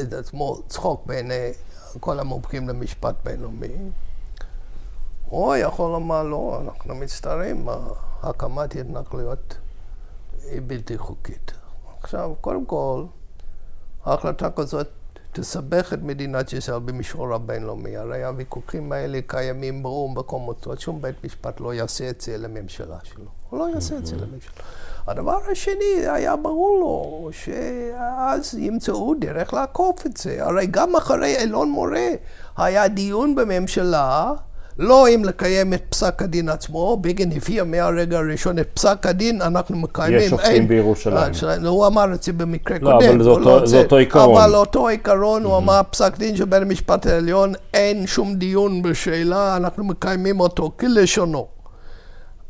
את עצמו צחוק בעיני כל המומחים למשפט בינלאומי. או יכול לומר, לא, אנחנו מצטערים, הקמת התנכלויות היא בלתי חוקית. עכשיו, קודם כל, ההחלטה כזאת תסבך את מדינת ישראל במישור הבינלאומי. הרי הוויכוחים האלה קיימים באו"ם בקומות, שום בית משפט לא יעשה את זה לממשלה שלו. הוא לא יעשה את זה לממשלה. הדבר השני, היה ברור לו שאז ימצאו דרך לעקוף את זה. הרי גם אחרי אלון מורה היה דיון בממשלה לא אם לקיים את פסק הדין עצמו, בגין הביאה מהרגע הראשון את פסק הדין, אנחנו מקיימים. יש שופטים בירושלים. אה, הוא אמר את זה במקרה לא, קודם. אבל זה אותו, לא זה אותו עיקרון. אבל אותו עיקרון, הוא אמר פסק דין של בית המשפט העליון, אין שום דיון בשאלה, אנחנו מקיימים אותו כלשונו.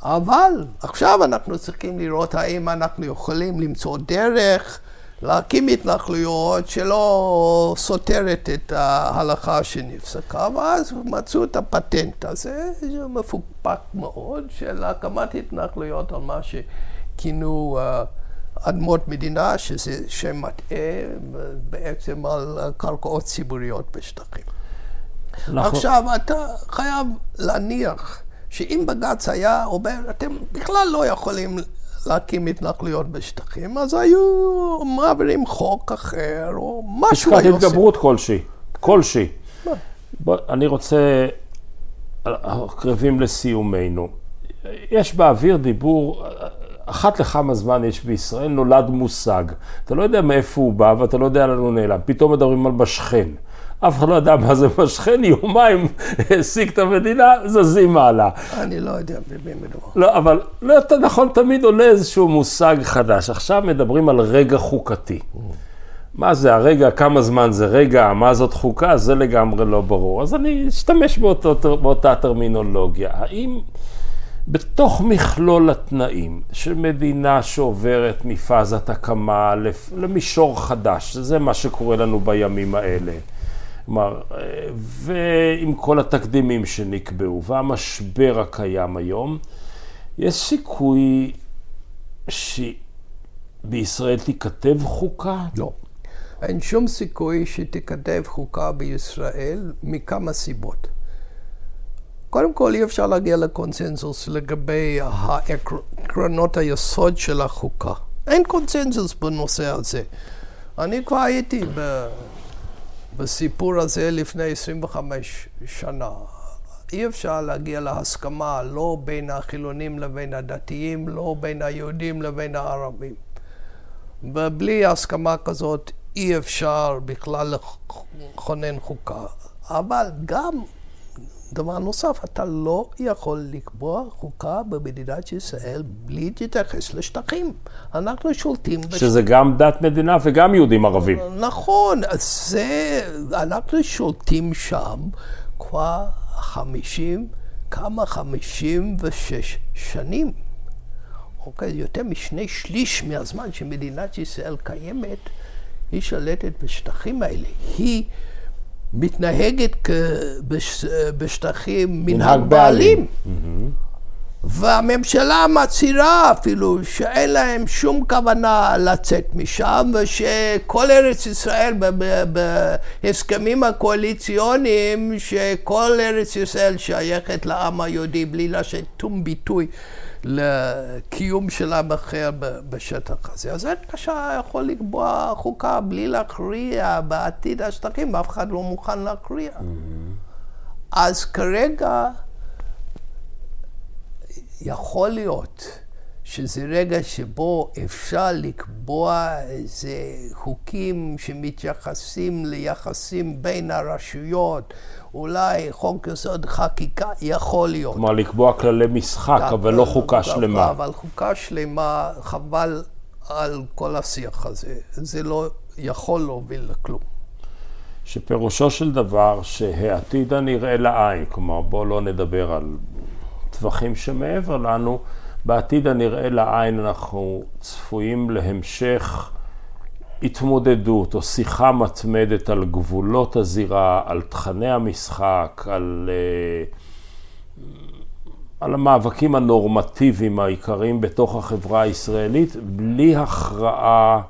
אבל עכשיו אנחנו צריכים לראות האם אנחנו יכולים למצוא דרך להקים התנחלויות שלא סותרת את ההלכה שנפסקה, ואז מצאו את הפטנט הזה, זה מפוקפק מאוד, של הקמת התנחלויות על מה שכינו uh, אדמות מדינה, שזה שם מטעה בעצם על קרקעות ציבוריות בשטחים. אנחנו... עכשיו, אתה חייב להניח שאם בג"ץ היה אומר, אתם בכלל לא יכולים להקים התנחלויות בשטחים, אז היו מעבירים חוק אחר, או משהו היו עושים. פסקת התגברות כלשהי, כלשהי. אני רוצה, קרבים לסיומנו. יש באוויר דיבור, אחת לכמה זמן יש בישראל, נולד מושג. אתה לא יודע מאיפה הוא בא ואתה לא יודע לאן הוא נעלם. פתאום מדברים על בשכן. אף אחד לא ידע מה זה משכן, יומיים העסיק את המדינה, זזים מעלה. אני לא יודע במי מדובר. לא, אבל לא, נכון, תמיד עולה איזשהו מושג חדש. עכשיו מדברים על רגע חוקתי. מה זה הרגע, כמה זמן זה רגע, מה זאת חוקה, זה לגמרי לא ברור. אז אני אשתמש באותו, באותה טרמינולוגיה. האם בתוך מכלול התנאים של מדינה שעוברת מפאזת הקמה למישור חדש, זה מה שקורה לנו בימים האלה. כלומר, ועם כל התקדימים שנקבעו והמשבר הקיים היום, יש סיכוי שבישראל תיכתב חוקה? לא. אין שום סיכוי שתיכתב חוקה בישראל מכמה סיבות. קודם כל, אי אפשר להגיע לקונסנזוס לגבי עקרונות היסוד של החוקה. אין קונסנזוס בנושא הזה. אני כבר הייתי ב... בסיפור הזה לפני 25 שנה. אי אפשר להגיע להסכמה לא בין החילונים לבין הדתיים, לא בין היהודים לבין הערבים. ובלי הסכמה כזאת אי אפשר בכלל לכונן חוקה. אבל גם דבר נוסף, אתה לא יכול לקבוע חוקה במדינת ישראל בלי להתייחס לשטחים. אנחנו שולטים... שזה בש... גם דת מדינה וגם יהודים ערבים. נכון, זה... אנחנו שולטים שם כבר חמישים, כמה חמישים ושש שנים. אוקיי, יותר משני שליש מהזמן שמדינת ישראל קיימת, היא שולטת בשטחים האלה. היא... מתנהגת בש, בשטחים מנהג בעלים. והממשלה מצהירה אפילו שאין להם שום כוונה לצאת משם ושכל ארץ ישראל בהסכמים הקואליציוניים שכל ארץ ישראל שייכת לעם היהודי בלי לשאת שום ביטוי לקיום של עם אחר בשטח הזה. אז איך קשה יכול לקבוע חוקה בלי להכריע בעתיד השטחים, ואף אחד לא מוכן להכריע. Mm-hmm. אז כרגע יכול להיות שזה רגע שבו אפשר לקבוע איזה חוקים שמתייחסים ליחסים בין הרשויות, אולי חוק יסוד חקיקה, יכול להיות. כלומר, לקבוע כללי משחק, אבל לא חוקה שלמה. אבל חוקה שלמה, חבל על כל השיח הזה. זה לא יכול להוביל לכלום. שפירושו של דבר שהעתיד הנראה לעין, כלומר, בואו לא נדבר על טווחים שמעבר לנו, בעתיד הנראה לעין אנחנו צפויים להמשך התמודדות או שיחה מתמדת על גבולות הזירה, על תכני המשחק, על, אה, על המאבקים הנורמטיביים העיקריים בתוך החברה הישראלית, בלי הכרעה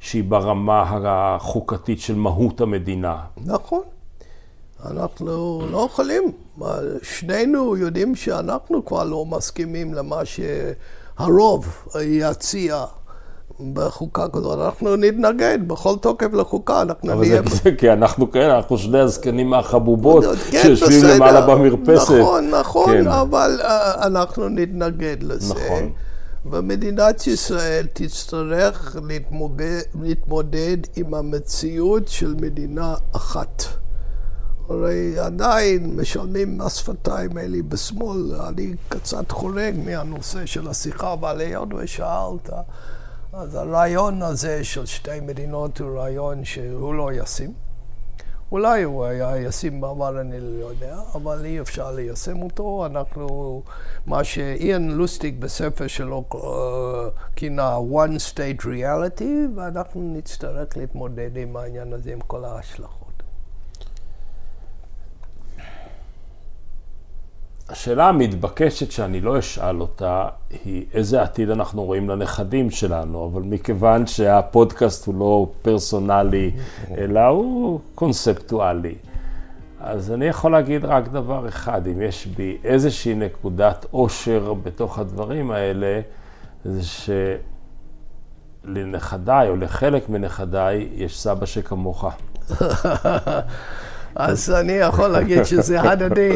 שהיא ברמה החוקתית של מהות המדינה. נכון. אנחנו לא יכולים. שנינו יודעים שאנחנו כבר לא מסכימים למה שהרוב יציע. בחוקה כזאת, אנחנו נתנגד בכל תוקף לחוקה, אנחנו נהיה... אבל זה כי אנחנו כאלה, אנחנו שני הזקנים מהחבובות כן, שיושבים למעלה במרפסת. נכון, נכון, כן. אבל uh, אנחנו נתנגד לזה. נכון. ומדינת ישראל תצטרך להתמודד עם המציאות של מדינה אחת. הרי עדיין משלמים מס שפתיים אלי בשמאל, אני קצת חורג מהנושא של השיחה, אבל היות ושאלת, אז הרעיון הזה של שתי מדינות הוא רעיון שהוא לא ישים. אולי הוא היה ישים בעבר, אני לא יודע, אבל אי אפשר ליישם אותו. אנחנו, מה שאיאן לוסטיק בספר שלו uh, כינה one state reality, ואנחנו נצטרך להתמודד עם העניין הזה, עם כל ההשלכות. השאלה המתבקשת שאני לא אשאל אותה היא איזה עתיד אנחנו רואים לנכדים שלנו, אבל מכיוון שהפודקאסט הוא לא פרסונלי, אלא הוא קונספטואלי. אז אני יכול להגיד רק דבר אחד, אם יש בי איזושהי נקודת עושר בתוך הדברים האלה, זה שלנכדיי או לחלק מנכדיי יש סבא שכמוך. אז אני יכול להגיד שזה הדדי.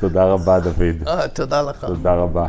תודה רבה, דוד. אה, תודה לך. תודה רבה.